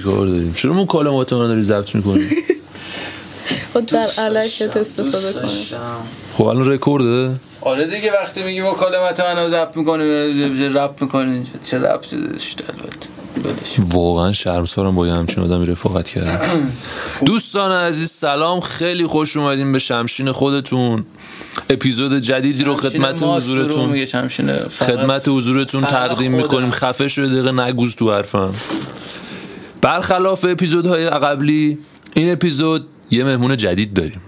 چیکار داریم؟ چرا مکالمات من داری ضبط می‌کنی خود در علکت استفاده کنه خب الان رکورده؟ آره دیگه وقتی میگی مکالمت منو ضبط می‌کنی رپ می‌کنی اینجا چه رپ داشت البته. واقعا شرمسارم با یه همچین آدمی رفاقت کردم. دوستان عزیز سلام. خیلی خوش اومدیم به شمشین خودتون. اپیزود جدیدی رو خدمت حضورتون خدمت حضورتون تقدیم. می‌کنیم. خفه شده دقیقه نگوز تو حرفم. برخلاف اپیزودهای قبلی این اپیزود یه مهمون جدید داریم.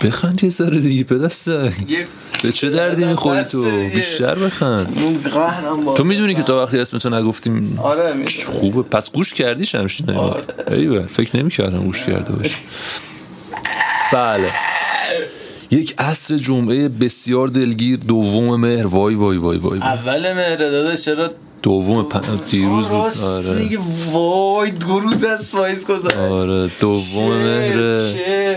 بخند یه ذره دیگه پدسته یه به چه دردی می‌خوری تو. بیشتر بخند. تو می‌دونی که تا وقتی اسمتو نگفتیم آره خوبه. پس گوش کردی شمشین آره. فکر نمی‌کردم گوش کرده باشی. بله. یک عصر جمعه بسیار دلگیر دوم مهر. وای وای وای وای, وای. اول مهر داده چرا دوم پ... دیروز بود. آره. وای دو روز از پاییز گذشت. آره دوم مهر؟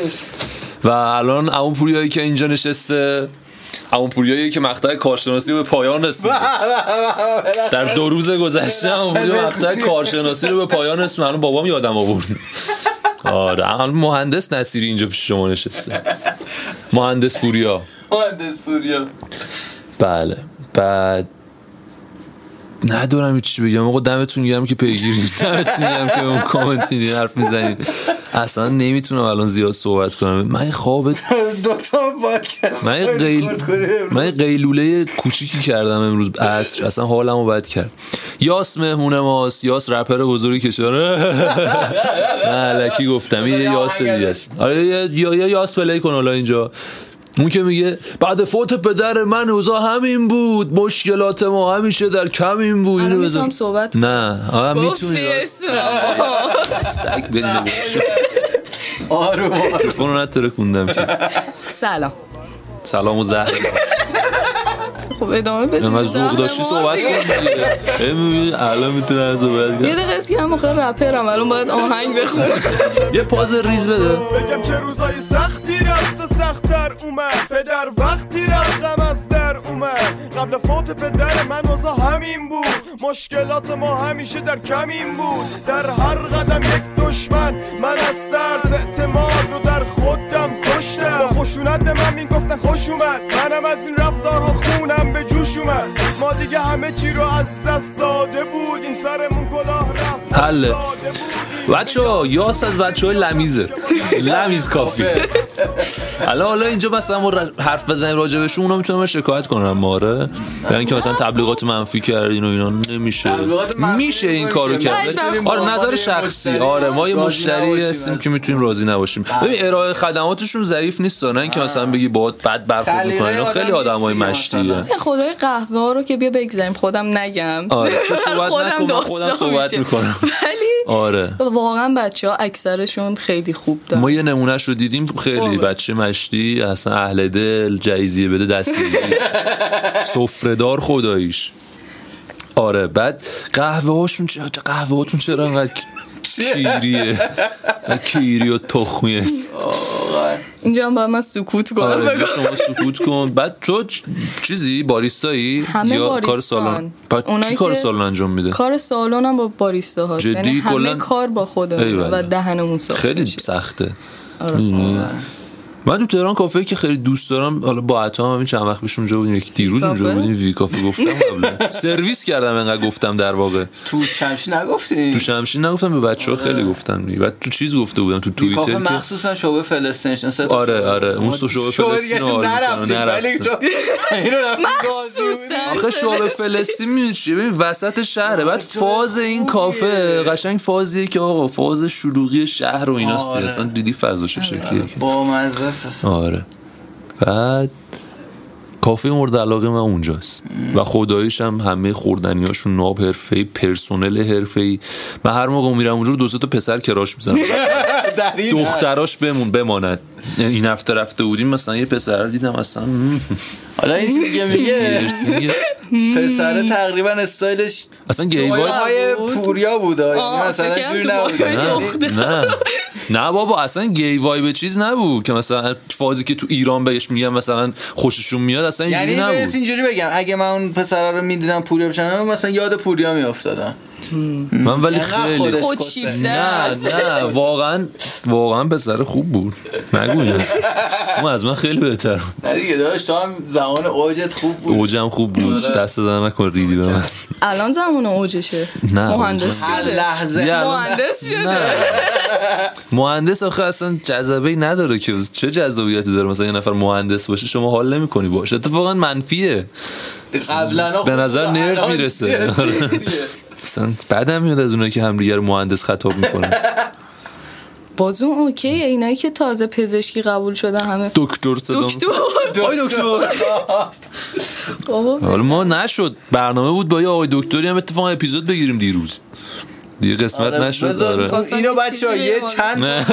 و الان اون پوریایی که اینجا نشسته اون پوریایی که مقطع کارشناسی رو به پایان رسید در دو روز گذشته اون پوریا مقطع کارشناسی رو به پایان رسید الان بابام یادم آورد. آره الان مهندس نصیری اینجا پیش شما نشسته. مهندس پوریا. مهندس سوریا بله. بعد ندارم هیچ چی بگم. آقا دمتون گرم که پیگیری دمتون گرم که اون کامنت میدین حرف می‌زنید اصلا نمی‌تونم الان زیاد صحبت کنم. من یه خواب دو تا پادکست من قیل... من قیلوله کوچیکی کردم امروز. عصر. اصلا حالمو بد کرد. یاس مهمون ماست. یاس رپر بزرگی کشور. نه علکی گفتم. این یه یاس دیگه. آره یا یاس پلی کن حالا اینجا. اون که میگه بعد فوت پدر من اوضاع همین بود مشکلات ما همیشه در کمین بود. اینو می‌تونم بذار. صحبت کنم. نه آه می‌تونی سگ بدین آره رو نتره کندم که. سلام. سلام و زهر. خب ادامه بدیم انقدر ذوق داشتی صحبت ما کن دیگه. ای می‌بینی الان می‌تونه صحبت یه کنه دقیقه است که هم آخه رپرم الان باید آهنگ بخونم یه پاز ریز بده. بگم چه روزای سختی و سختتر اومد. پدر وقتی رفتم از در اومد. قبل فوت پدر من واسه همین بود. مشکلات ما همیشه در کمین بود. در هر قدم یک دشمن من از ترس اعتماد رو در خودم کشتم. با خشونت به من می‌گفتن خوش اومد. منم از این رفتارها خونم به جوش اومد. ما دیگه همه چی رو از دست داده بود. این سرمون کلاه رفت. حله. بچه ها یاس از بچه های لمیزه. لمیز کافی. حالا حالا اینجا مثلا ما حرف بزنیم راجبشون اونا می‌تونم شکایت کنم ماره یعنی که مثلا تبلیغات منفی کردین و اینا نمیشه. میشه این کارو. کرد. آره نظر شخصی. آره ما یه مشتری هستیم که می‌تونیم راضی نباشیم. ببین ارائه خدماتشون ضعیف نیست نه اینکه مثلا بگی باهات بد برخورد می‌کنن. اینا خیلی آدمای مشتیه. خدای قهوه ها رو که بیا بگذاریم خودم نگم. آره خودم خودم صحبت. می‌کنم. ولی آره. واقعا بچه ها اکثرشون خیلی خوب دارن. ما یه نمونهش رو دیدیم خیلی. بچه مشتی اصلا اهل دل جایزیه بده دست می‌گیری سفرهدار خداییش. آره بعد قهوه هاشون چه قهوه هاتون چرا انقدر کیریه کیری و تخمیه اینجا هم باید من سکوت کنم آره شما سکوت کن بعد تو چ- چیزی باریستایی همه یا کار باریستان. سالن بعد کی اونایی کار سالن انجام میده کار سالن هم با باریستا هاست؟ یعنی همه؟ کار با خودمون. و دهنمون صاف خیلی. سخته آره. من تو تهران کافه که خیلی دوست دارم حالا با عطا هم همین چند وقت پیش اونجا بودیم یک دیروز؟ اونجا بودیم وی کافه گفتم قبلا سرویس کردم انقدر گفتم در واقع تو شمشی نگفتی تو شمشین نگفتم به بچه ها خیلی گفتم دیگه. بعد تو چیز گفته بودم تو کافه توییتر که مخصوصا شعبه فلسطین سه تا آره. آره اون سو شعبه فلسطین. مخصوصا آخه شعبه فلسطین می‌دونی چیه ببین وسط شهره بعد فاز این کافه قشنگ فازیه که آقا فاز شلوغی شهر و ایناست آره. اصلا دیدی فضاش چه شکلیه. با مزه آره. بعد کافه مورد علاقه من اونجاست. و خداییش هم همه خوردنیاشون ناب حرفه‌ای پرسنل حرفه‌ای. من هر موقع میرم اونجا دو تا پسر کراش می‌زنم. دختراش بمون بماند. این هفته رفته بودیم مثلا یه پسر رو دیدم اصلا. حالا این که میگه. پسر تقریبا استایلش اصلا گی وای های. پوریا بود یعنی مثلا کردم نبود نه نه بابا اصلا گی وای به چیز نبود که مثلا فازی که تو ایران بهش میگن مثلا خوششون میاد اصلا اینجوری یعنی نبود اینجوری بگم اگه من اون پسر رو می‌دیدم پوریا بشنم مثلا یاد پوریا میافتادم من ولی خیلی خودش خودشیفته نه است. نه واقعا واقعا پسر خوب بود. نگویم اون از من خیلی بهتر بود. نه دیگه داشت تو هم زمان اوجت خوب بود. اوجم خوب بود. دست در نکن ریدی به من. الان زمان اوجشه. نه، مهندس شده. مهندس شده. مهندس آخه اصلا جذبه نداره که چه جذابیتی داره مثلا یه نفر مهندس باشه شما حال نمی‌کنی باشه اتفاقا منفیه. قبلا به نظر نرد می‌رسه. اصلا بعدم میاد از اونایی که همدیگه رو مهندس خطاب می‌کنن. باز اون اوکیه اینایی که تازه پزشکی قبول شده همه. دکتر صدا دکتر. آی دکتر حالا ما نشد. برنامه بود با یه آقای دکتری هم اتفاقا اپیزود بگیریم دیروز. دیگه قسمت نشد آره. اینو بچه یه چند.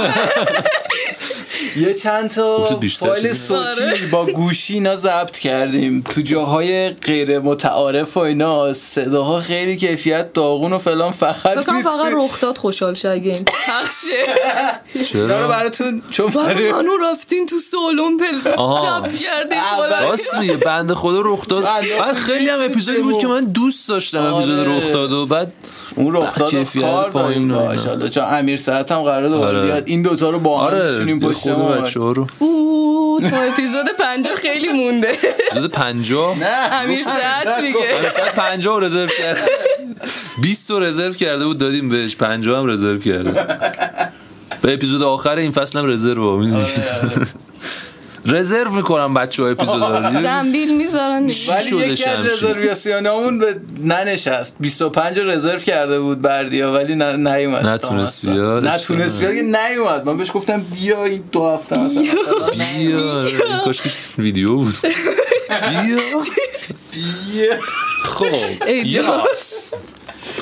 یه چند تا بیشتر فایل. صوتی با گوشی اینا ضبط کردیم. تو جاهای غیر متعارف و اینا صداها خیلی کیفیت داغون و فلان فقط فکر فقط رخ داد خوشحال شه اگه این پخشه رو چرا براتون چون برای منو رفتین تو سالن پل. ضبط کردین. راست میگه بنده خدا رخ داد. بعد خیلی هم اپیزودی بود که من دوست داشتم اپیزود آره. رخ داد و بعد اون رخ داد کار پایین حالا چون امیر ساعت هم قرار دوباره آره. بیاد این دوتا رو با هم آره پشت ما. رو. اوه تا اپیزود پنجا خیلی مونده. اپیزود پنجاه نه امیر ساعت میگه. رو رزرو کرد. 20 رو رزرو کرده بود دادیم بهش. پنجاه هم رزرو کرده. به اپیزود آخر این فصل هم رزرو می‌دونی؟ رزرو می‌کنم بچه ها اپیزود رو زنبیل می‌ذارن. ولی یکی از؟ رزرویاسیونامون به ننشست 25 رو رزرو کرده بود بردیا ولی نیومد نتونست. بیاد. نتونست بیاد که نیومد من بهش گفتم بیا این دو هفته بیا این کاش که ویدیو بود بیا بیا خب.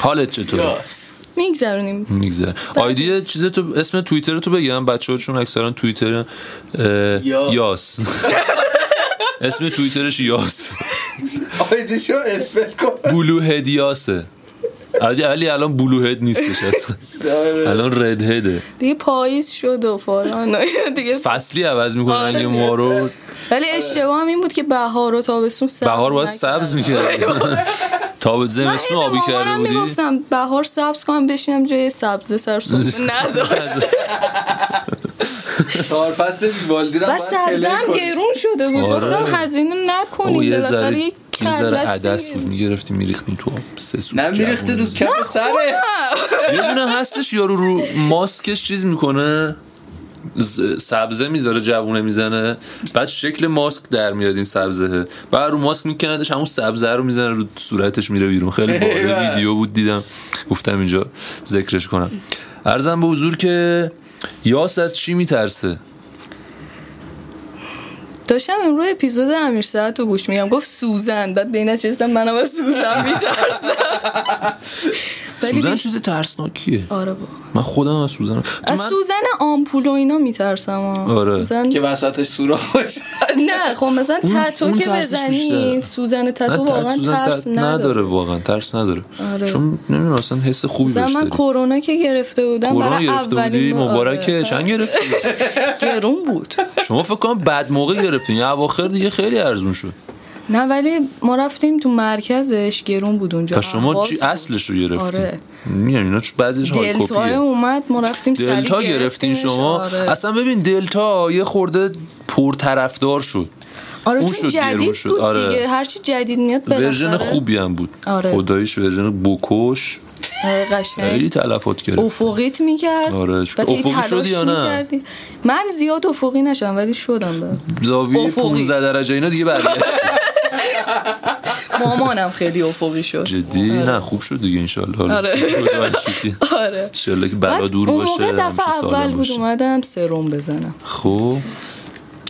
حالت چطوره یاس. میگذرونیم. میگذره. آیدی چیز تو اسم توییتر تو بگم. بچه ها چون اکثرا توییتر. یاس. اسم توییترش یاس. آیدیشو اسپل کن. بلو هد یاسه. علی علی الان بلو هد نیستش اصلا. الان رد هده دیگه پاییز شد و فلان. و دیگه فصلی عوض می‌کنه آره. رنگ ما رو ولی اشتباه هم این بود که بهار و تابستون سبز بهار باید. سبز می‌کرد تا من زمستون آبی کرده بودی؟ می‌گفتم بهار سبز کنم بشینم جای سبز سر سفره نذاشت. چهار فصل ویوالدی رو و سبزه هم گرون شده بود. آره. گفتم هزینه نکنید یه بالاخره ذره یک کله عدس است بود. می‌گرفتیم میریختیم تو آب. سه سو نه میریخته رو. کف سره یه دونه هستش یارو رو ماسکش چیز می‌کنه. سبزه می‌ذاره جوونه می‌زنه. بعد شکل ماسک در میاد این سبزه. بعد رو ماسک میکندش همون سبزه رو می‌زنه رو صورتش میره بیرون. خیلی باحال. ویدیو بود دیدم. گفتم اینجا ذکرش کنم. ارزم به حضور که یاس از چی میترسه؟ داشتم امروز اپیزود امیر ساعت رو گوش میگم گفت سوزن. بعد به این نچستم منم از سوزن میترسم. سوزن چیز ترسناکیه. آره بابا من خودم از سوزن از من سوزن آمپول و اینا میترسم آره. مثلا که وسطش سوراخ باشه. نه خب مثلا تتو که بزنی. سوزن تتو واقعا سوزن ترس نداره. نداره واقعا ترس نداره. آره. چون نمی‌دونم اصلا حس خوبی بهش من کرونا که گرفته بودم کرونا برای اولین بار- مبارکه آره. چند گرفتی؟ گرون بود. شما فکر کنم بعد موقع گرفتین یا اواخر دیگه خیلی ارزون شد. نه ولی ما رفتیم تو مرکزش گرون بود اونجا تا شما چی. اصلش رو گرفتین آره. میگم اینا چون بعضیش های دلتا کپیه اومد ما رفتیم دلتا گرفتین. شما آره, اصلا ببین دلتا یه خورده پرطرفدار شد آره اون چون شد جدید شد. بود آره. دیگه هرچی جدید میاد ورژن خوبی هم بود آره. خداییش ورژن بوکوش آره، قشنگ خیلی تلفات گرفت افقیت می‌کرد آره. افقی شدی یا نه؟ می‌کردی. من زیاد افقی نشدم ولی شدم به زاویه افقی. 15 درجه اینا دیگه برگشت مامانم خیلی افقی شد. جدی؟ نه خوب شد دیگه انشالله. آره. آره. انشالله که بلا دور اون باشه موقع همیشه دفعه اول بود. اومدم سرم بزنم. خب.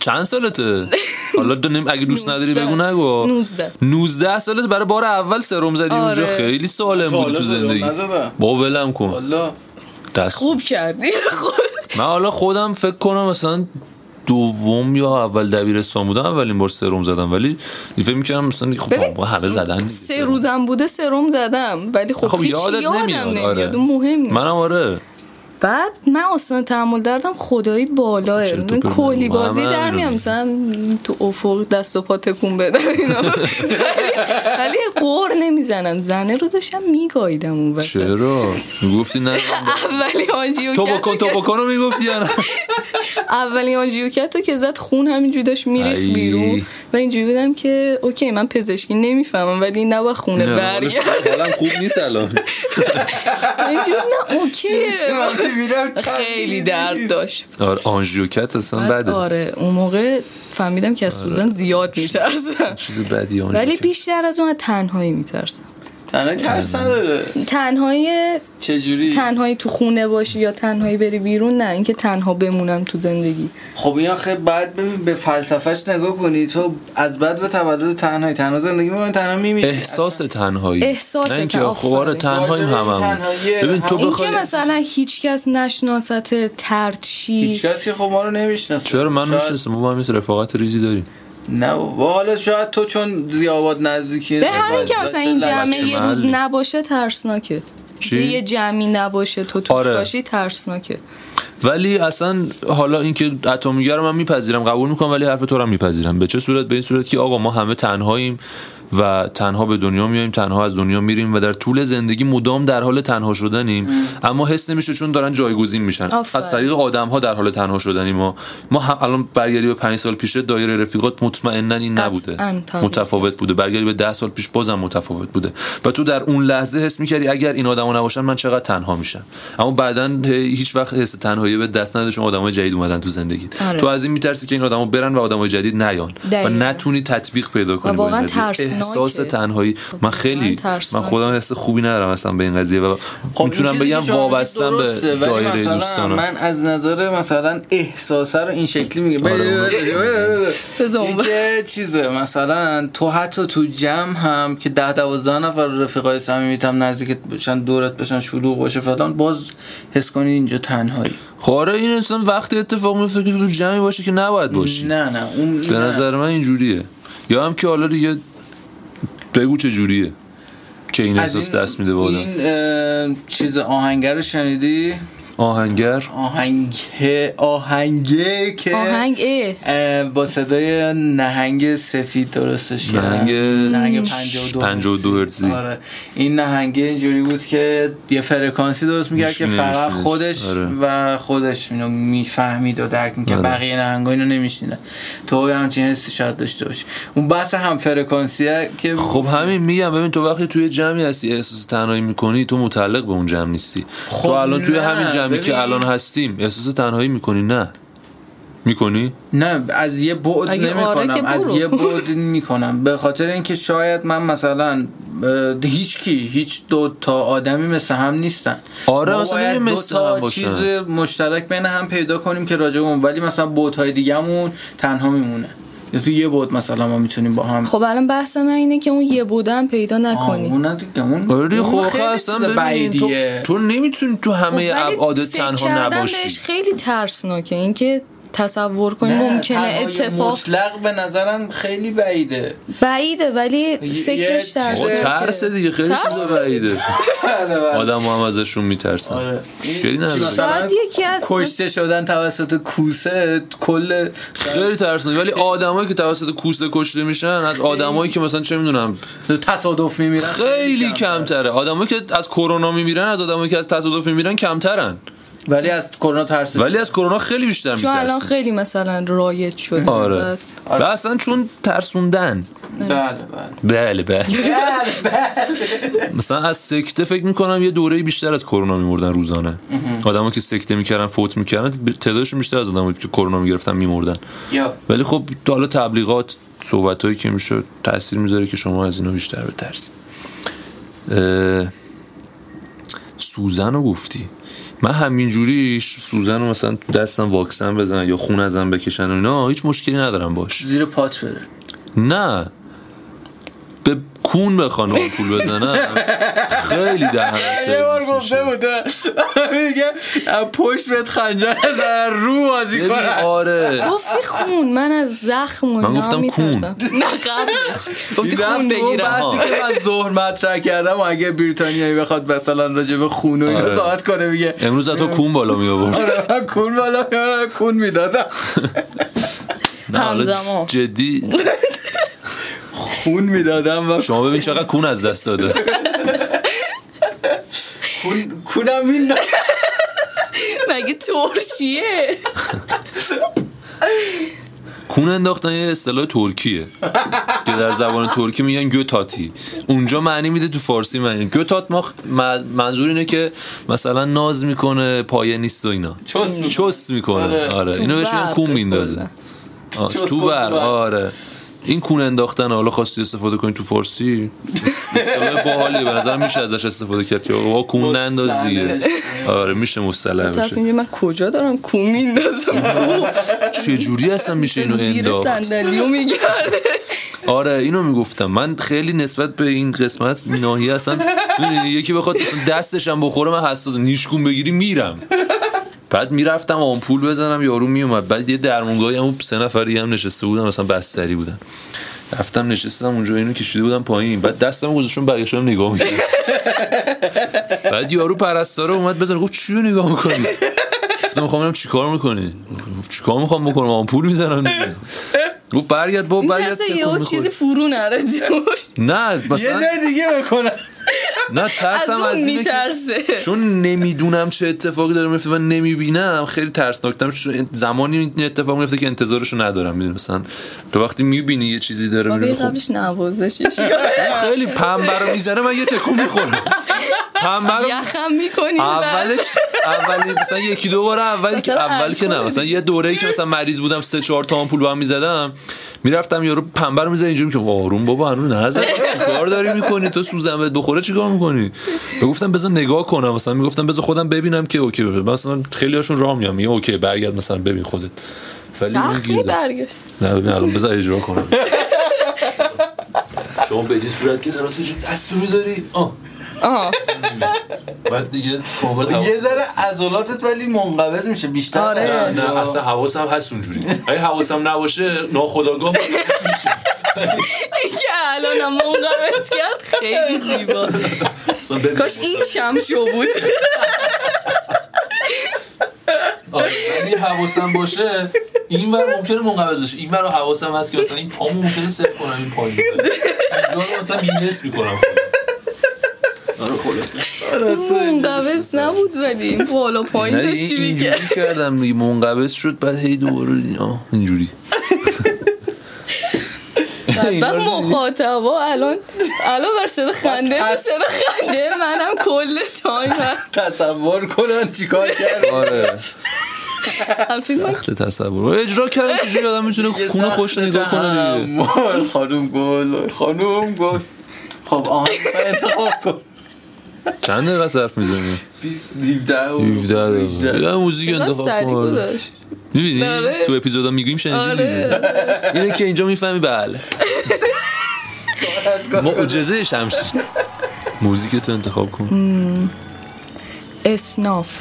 چند سالته؟ حالا دنیم اگه دوست نداری بگو نگو. 19 19 سالت برای بار اول سرم زدی اونجا. آره. خیلی سالم بود تو زندگی. با ولم کن. دست خوب کردی. خود من حالا خودم فکر کنم مثلا دوم یا اول دبیرستان بودم اولین بار سرم زدم. ولی فکر می‌کردم مثلا خب همه زدن سه. روزم بوده سرم زدم. ولی خب, خب هیچ یادت یادم نمیاد، نمیاد, آره. منم آره. بعد من اصلا تحمل دردم خدایی بالاه تو؟ کلی بازی در میام. مثلا تو افق دست و پا تکون بدم اینا. ولی قور نمی‌زنن زنه رو داشتم میگاییدم اون وسط. چرا؟ می‌گفتی نه. اولی آنجیو تو بکن تو بکن رو می‌گفتی یا نه؟ اولین آنجیو کرد که زد خون همینجوری داشت میریخت. بیرون. و اینجوری بودم که اوکی من پزشکی نمی‌فهمم ولی این نباید خونه نه، برگرد. خوب نیست الان. نه می‌بینم خیلی درد داشت. آره آنژیوکت اصلا بعد بده. آره اون موقع فهمیدم که از سوزن زیاد میترسم چیز بدی ولی بیشتر از اون از تنهایی میترسم. تنها ترس نداره. تنهایی چجوری؟ تنهایی تو خونه باشی یا تنهایی بری بیرون نه اینکه تنها بمونم تو زندگی. خب این آخه بعد ببین به فلسفهش نگاه کنی. تو از بعد به تولد تنهایی. تنها زندگی می‌کنی تنها میمیری احساس تنهایی. احساس نه اینکه خب آره واژه هممون. تنهایی ببین تو هم- بخوای که مثلا هیچ کس نشناست ترچی. هیچ کسی خب ما رو نمی‌شناسه. چرا من می‌شناسم ما هم مثل رفاقت ریزی داریم. نه و حالا شاید تو چون زیاباد نزدیکی به همین که مثلا این جمعه یه روز. نباشه ترسناکه چی؟ یه جمعی نباشه تو توش آره. باشی ترسناکه ولی اصلا حالا اینکه اتمیگر رو من میپذیرم قبول می‌کنم ولی حرف تو رو هم میپذیرم به چه صورت به این صورت که آقا ما همه تنهاییم و تنها به دنیا میایم تنها از دنیا میریم و در طول زندگی مدام در حال تنها شدنیم. اما حس نمیشه چون دارن جایگزین میشن. آفرین. از طریق آدم ها در حال تنها شدنیم ما. ما هم الان برگردی به پنج سال پیشه دایره رفیقات مطمئنا این نبوده. متفاوت بوده. برگردی به ده سال پیش بازم متفاوت بوده. و تو در اون لحظه حس می‌کردی اگر این آدما نباشن من چقدر تنها میشم. اما بعدا هیچ وقت حس تنهایی به دست نده چون آدمای جدید اومدن تو زندگیت آره. تو از این میترسی که این آدما برن و آدمای جدید نیان. و. نتونی تطبیق پیدا کنی واقعاً. ترسناکه. احساس تنهایی. من خیلی من. خودم حس خوبی ندارم اصلا به این قضیه و خب می‌تونم بگم وابستم به دایره مثلا دوستانم. من از نظر مثلا احساسه رو این شکلی میگم. آره. بذار اون اینکه چیزه مثلا تو حتی تو جمع هم که ده دوازده نفر رفیقای صمیمیت هم نزدیکت بشن دورت بشن شلوغ باشه فلان باز حس کنی اینجا تنهایی. خب آره این اصلا وقتی اتفاق میفته که تو جمعی باشه که نباید باشی. نه نه اون به. نظر من اینجوریه. یا هم که حالا دیگه بگو چه جوریه که این احساس دست میده به آدم. این چیز آهنگر رو شنیدی؟ آهنگر. آهنگ آهنگه که آهنگ اه. با صدای نهنگ سفید درستش. نهنگ نهنگ 52 52 هرتزی. آره. این نهنگه اینجوری بود که یه فرکانسی درست می‌کرد که فقط. خودش آره. و خودش اینو می‌فهمید و درک می‌کرد. آره. بقیه نهنگا اینو نمیشنیدن. تو همچین حسی شاید داشته باشی. اون بحث هم فرکانسیه که خب همین میگم. ببین تو وقتی توی جمعی هستی احساس تنهایی می‌کنی تو متعلق به اون جمع نیستی. خب تو الان توی نه، همین جمعی ببین. که الان هستیم احساس تنهایی می‌کنی؟ نه. می‌کنی؟ نه از یه بعد آره کنم که از. یه بعد می‌کنم. به خاطر اینکه شاید من مثلا هیچ کی هیچ دو تا آدمی مثل هم نیستن. آره، مثلا یه دو تا هم باشن. چیز مشترک بین هم پیدا کنیم که راجع ولی مثلا بوت‌های دیگه‌مون تنها میمونه. یا تو یه بود مثلا ما می‌تونیم با هم خب الان بحث من اینه که اون یه بودن پیدا نکنی اون دیگه اون آره دیگه، خب خیلی اصلا چیز ببین تو. تو نمی‌تونی تو همه خب ابعاد تنها نباشی خیلی ترسناکه اینکه تصور کنی نه، ممکنه اتفاق مطلق به نظرم خیلی بعیده. بعیده ولی فکرش ترسناکه ترس دیگه خیلی ترس؟ چیزا بعیده. بله، بله. آدم هم ازشون میترسن. آره. مشکلی نداره شاید یکی از کشته شدن توسط کوسه کل خیلی ترسناک ولی آدمایی که توسط کوسه کشته میشن از آدمایی که مثلا چه می‌دونم تصادف میمیرن خیلی کمتره. آدمایی که از کرونا میمیرن از آدمایی که از تصادف میمیرن کمترن. ولی از کرونا ترس ولی از کرونا خیلی بیشتر چون الان میترسن خیلی مثلا رایج شده. آره. و اصلا چون ترسوندن. بله بله بله. بله مثلا از سکته فکر می‌کنم یه دوره بیشتر از کرونا میمردن روزانه. آدمایی که سکته می‌کردن فوت می‌کردن تعدادشون بیشتر از آدمایی که کرونا می‌گرفتن میمردن. ولی خب حالا تبلیغات صحبت هایی که میشه تاثیر می‌ذاره که شما از اینا بیشتر بترسید. سوزن رو گفتی. من همینجوری سوزن رو مثلا دستم واکسن بزنن یا خون ازم بکشن و اینا هیچ مشکلی ندارم باش. زیر پات بره. نه. به کون بخوان پول بزنم خیلی دهن یه بار گفته میشه بود میگه پشت بهت خنجر از رو بازی کنن. آره. گفتی خون من از زخم و من گفتم. کون. نه قبلش. گفتی خون اون بگیرم. بحثی که من ظهر مطرح کردم و اگه بریتانیایی بخواد مثلا راجع به خون و اینا آره. صحبت کنه میگه امروز تو کون بالا می آورد آره کون بالا میارم کون می‌دادم. همزمان. جدی. خون می‌دادم و شما ببین چقدر کون از دست داده. کون کونم می‌دادم مگه ترشیه کون انداختن یه اصطلاح ترکیه. که در زبان ترکی میگن گوتاتی. اونجا معنی میده تو فارسی معنی. گوتات ما منظور اینه که مثلا ناز می‌کنه پایه نیست و اینا. چس می‌کنه. آره. آره. اینو بهش میگن کون میندازه. تو بر. آره. این کون انداختن حالا خواستی استفاده کنی تو فارسی؟ اصطلاح باحالیه به نظر میشه ازش استفاده کرد که آقا کون ننداز دیگه. آره میشه مصطلح میشه اینجا من کجا دارم کون میندازم؟ چه جوری اصلا میشه اینو زیر انداخت؟ صندلیو میگرده. آره اینو می‌گفتم. من خیلی نسبت به این قسمت ناحیه اصلا یکی بخواد دستش هم بخوره من حساس نیشگون بگیری میرم. بعد می‌رفتم آمپول بزنم یارو میومد بعد یه درمونگاهی هم سه نفری هم نشسته بودن مثلا بستری بودن. رفتم نشستم اونجا اینو کشیده بودم پایین. بعد دستم گذاشتم برگشتم نگاه می‌کنم بعد یارو پرستاره اومد بزنه. گفت چی رو نگاه می‌کنی؟ گفتم می‌خوام ببینم چیکار می‌کنی؟ چیکار می‌خوام بکنم؟ آمپول می‌زنم. گفت برگرد بابا برگرد یه. چیزی فرو نره نه یه مثلا جای دیگه بکنم نه از ترسم از, که میترسه. چون نمی‌دونم چه اتفاقی داره میفته و نمی‌بینم خیلی ترسناکتم چون زمانی این اتفاق میفته که انتظارشو ندارم می‌دونی؟ مثلا تو وقتی می‌بینی یه چیزی داره می‌بینی خب. قبلش نوازشش خیلی پنبه رو می‌زنه من یه تکون می‌خورم. پنبه رو یخم می‌کنی اولش اولی مثلا یکی دو بار اولی که اول که نه. مثلا یه دوره‌ای که مثلا مریض بودم سه چهار تا آمپول با هم می‌زدم می‌رفتم یارو پنبه رو می‌زد اینجوری که آروم بابا هنوز نزد چیکار داری می‌کنی؟ تو سوزن بهت بخوره چیکار می‌کنی؟ گفتم بذار نگاه کنم مثلا می‌گفتم بذار خودم ببینم که اوکی مثلا خیلی هاشون راه میام میگه اوکی برگرد مثلا ببین خودت. ولی سخت. برگشت نه ببین الان بذار اجرا کنم. شما به این صورت که دراز دستو می‌ذاری؟ آه. آه بعد دیگه کامل یه ذره عضلاتت ولی منقبض میشه بیشتر آره. نه نه اصلا حواسم هست اونجوری. اگه حواسم نباشه ناخداگاه میشه که الانم منقبض کرد خیلی زیبا. کاش این شمشو بود. ولی حواسم باشه این ور ممکنه منقبض بشه. این ور حواسم هست که مثلا این پامو ممکنه صفر کنم این پایین. اینجا رو مثلا بی‌نصف می‌کنم. آره خلاصه. منقبض نبود ولی. این بالا پایین میگه. اینجوری کردم دیگه منقبض شد بعد هی دوباره اینجوری. بعد مخاطبا الان الان بر صدا خنده به صدا خنده منم کل تایم. تصور کنن چیکار کرد آره. سخت تصور. اجرا کردم که چجوری آدم می‌تونه خونه خوش نگاه کنه دیگه. خانوم گل خانوم گل. خب آهنگ انتخاب کن. چند دقیقه صرف می‌زنی؟ 20 17 و 17 دقیقه. موزیک انتخاب کن می‌بینی؟ آره. تو اپیزودا میگیم شنیدی آره. اینه که اینجا می‌فهمی بله. معجزه شمشیر. موزیک تو انتخاب کن. اسناف.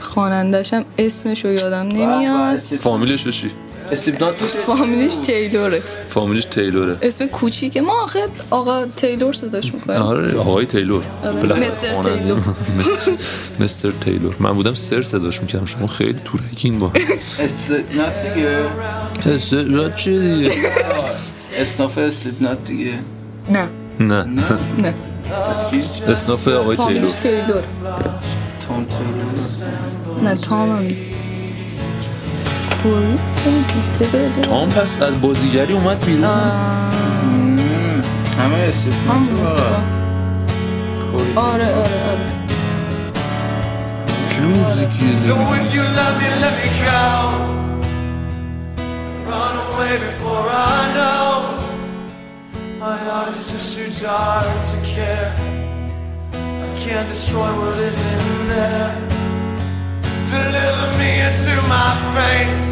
خوانندشم اسمشو یادم نمیاد. فامیلش چی اسلیپ نات فامیلیش تیلوره. فامیلش تیلوره. اسم کوچیکه ما آخه آقا تیلور صداش می‌کنیم. آره آقای تیلور. آره. بالاخره مستر. تیلور. مستر- مستر تیلور. من بودم سر صداش می‌کردم. شما خیلی تورکین با. اسلیپ نات دیگه دیگه؟ اسناف اسلیپ نات دیگه. نه. نه. نه؟ اسناف آقای فامیلیش تیلور. تیلور. تون تیلور. نه تام تام پس از بازیگری اومد بیرون همه اسلیپ هم بود. نات آره آره آره چه موزیکی So if you love me, let me go. Run away before I know. My heart is just too dark to care. I can't destroy what is in there. Deliver me into my fate.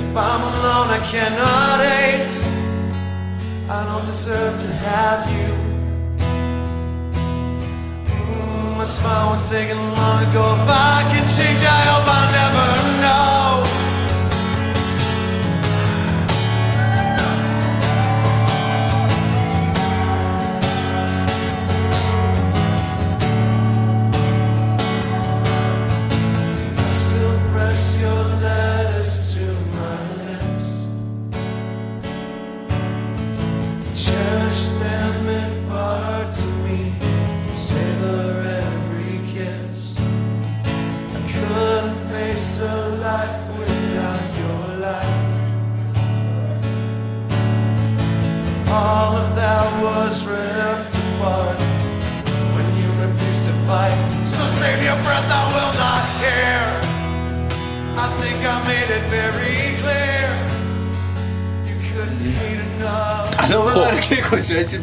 If I'm alone, I cannot hate. I don't deserve to have you. Mm, my smile was taken long ago. If I can change, I hope I'll never know.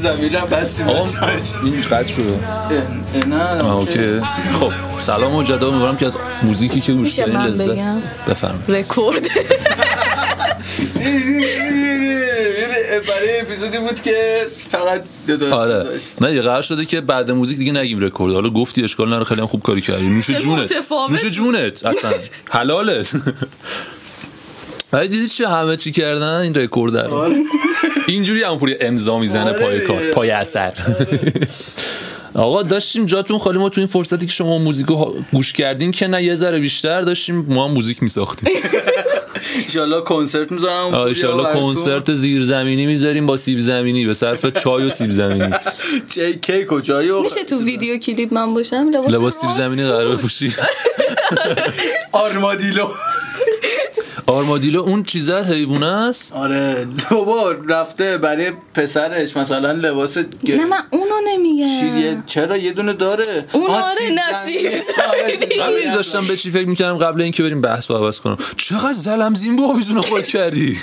زمینی هم بستیم این قطع شده. نه آه، okay. خب سلام مجدد امیدوارم که از موزیکی که گوش لذت؟ بفرمایید رکورد. برای اپیزودی بود که فقط دو تا آره. داشت. نه یه قرار شده که بعد موزیک دیگه نگیم رکورد. حالا گفتی اشکال نداره خیلی هم خوب کاری کردی. نوش جونت. نوش. جونت اصلا. حلالت. ولی دیدی چه همه چی کردن؟ این رکورد رو. اینجوری هم پوری امضا می‌زنه آره پای کار دیگه. پای اثر. آقا داشتیم جاتون خالی ما تو این فرصتی که شما موزیک رو ها- گوش کردین که نه یه ذره بیشتر داشتیم ما هم موزیک میساختیم. ایشالله کنسرت می‌ذارم ایشالله کنسرت زیرزمینی می‌ذاریم با سیب زمینی به صرف چای و سیب زمینی. چه کیک و چای و میشه تو ویدیو کلیپ من باشم؟ لباس لباس سیب زمینی قرار بپوشی. آرمادیلو. آرمادیلو اون چیزه حیوانه است؟ آره. بابا رفته برای پسرش مثلا لباس گ- نه من اونو نمیگم. چرا یه دونه داره؟ اون آره، زمینی. می داشتم به چی فکر می‌کردم قبل اینکه بریم بحث رو عوض کنم. چقدر زلمزین به آویزون خود کردی.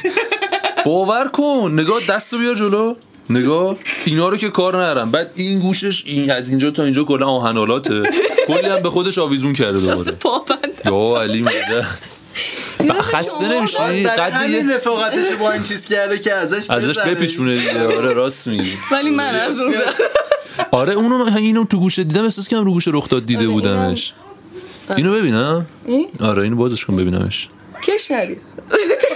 باور کن. نگاه دستو بیار جلو. نگاه. اینا رو که کار نرم بعد این گوشش این از اینجا تا اینجا کلا آهنالاته. کلی هم به خودش آویزون کرده دوباره. یا علی میده خسته نمیشی؟ برای قد همین رفاقتش با این چیز کرده که ازش ازش. بپیچونه دیگه. آره راست میگی. ولی من از اون آره اونو من اینو تو گوشه دیدم احساس کردم رو گوشه رخ داد دیده آره، بودمش اینو ببینم؟ آره اینو بازش کن ببینمش. کش ندید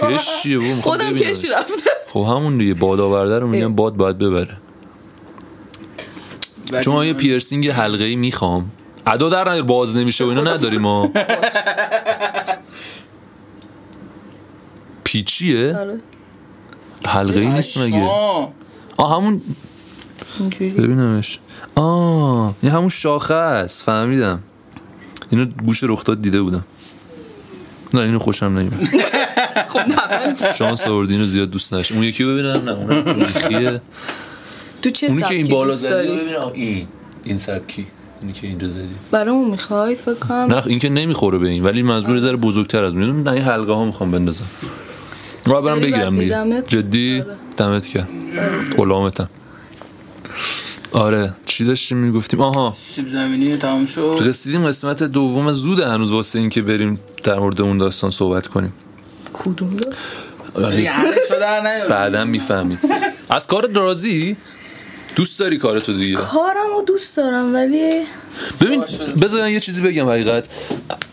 کش چیه بابا خودم ببینمش. کش رفتم. خب همون دیگه باد آورده رو میگم باد باید ببره. چون یه پیرسینگ حلقه ای می‌خوام. ادا در باز نمیشه و اینا نداریم ما. پیچیه؟ آره حلقه ای نیست مگه. آه همون اینجوری؟ ببینمش. آه این همون شاخه است فهمیدم. اینو گوش رخ داد دیده بودم. نه اینو خوشم نمیاد. خب نه شانس آوردی اینو زیاد دوست نش اون یکی رو ببینم نه اون میخیه تو چه اونی که این بالا زدی رو داری؟ ببینم. این این سبکی. اینی که اینجا زدی. برامون می‌خوای؟ فکر کنم نه این که نمی‌خوره به این ولی منظور ذره بزرگتر از اون. نه این حلقه ها می‌خوام بندازم. رو برم سری بگیرم دیگه. جدی؟ آره. دمت کرد غلامتم. آره چی داشتیم می‌گفتیم؟ آها. سیب زمینی تمام شد. رسیدیم قسمت دوم زود هنوز واسه این که بریم در مورد اون داستان صحبت کنیم. کدوم در نیار. بعدا می‌فهمی. از کار راضی دوست داری کارتو دیگه؟ کارم رو دوست دارم ولی ببین بذار یه چیزی بگم حقیقت.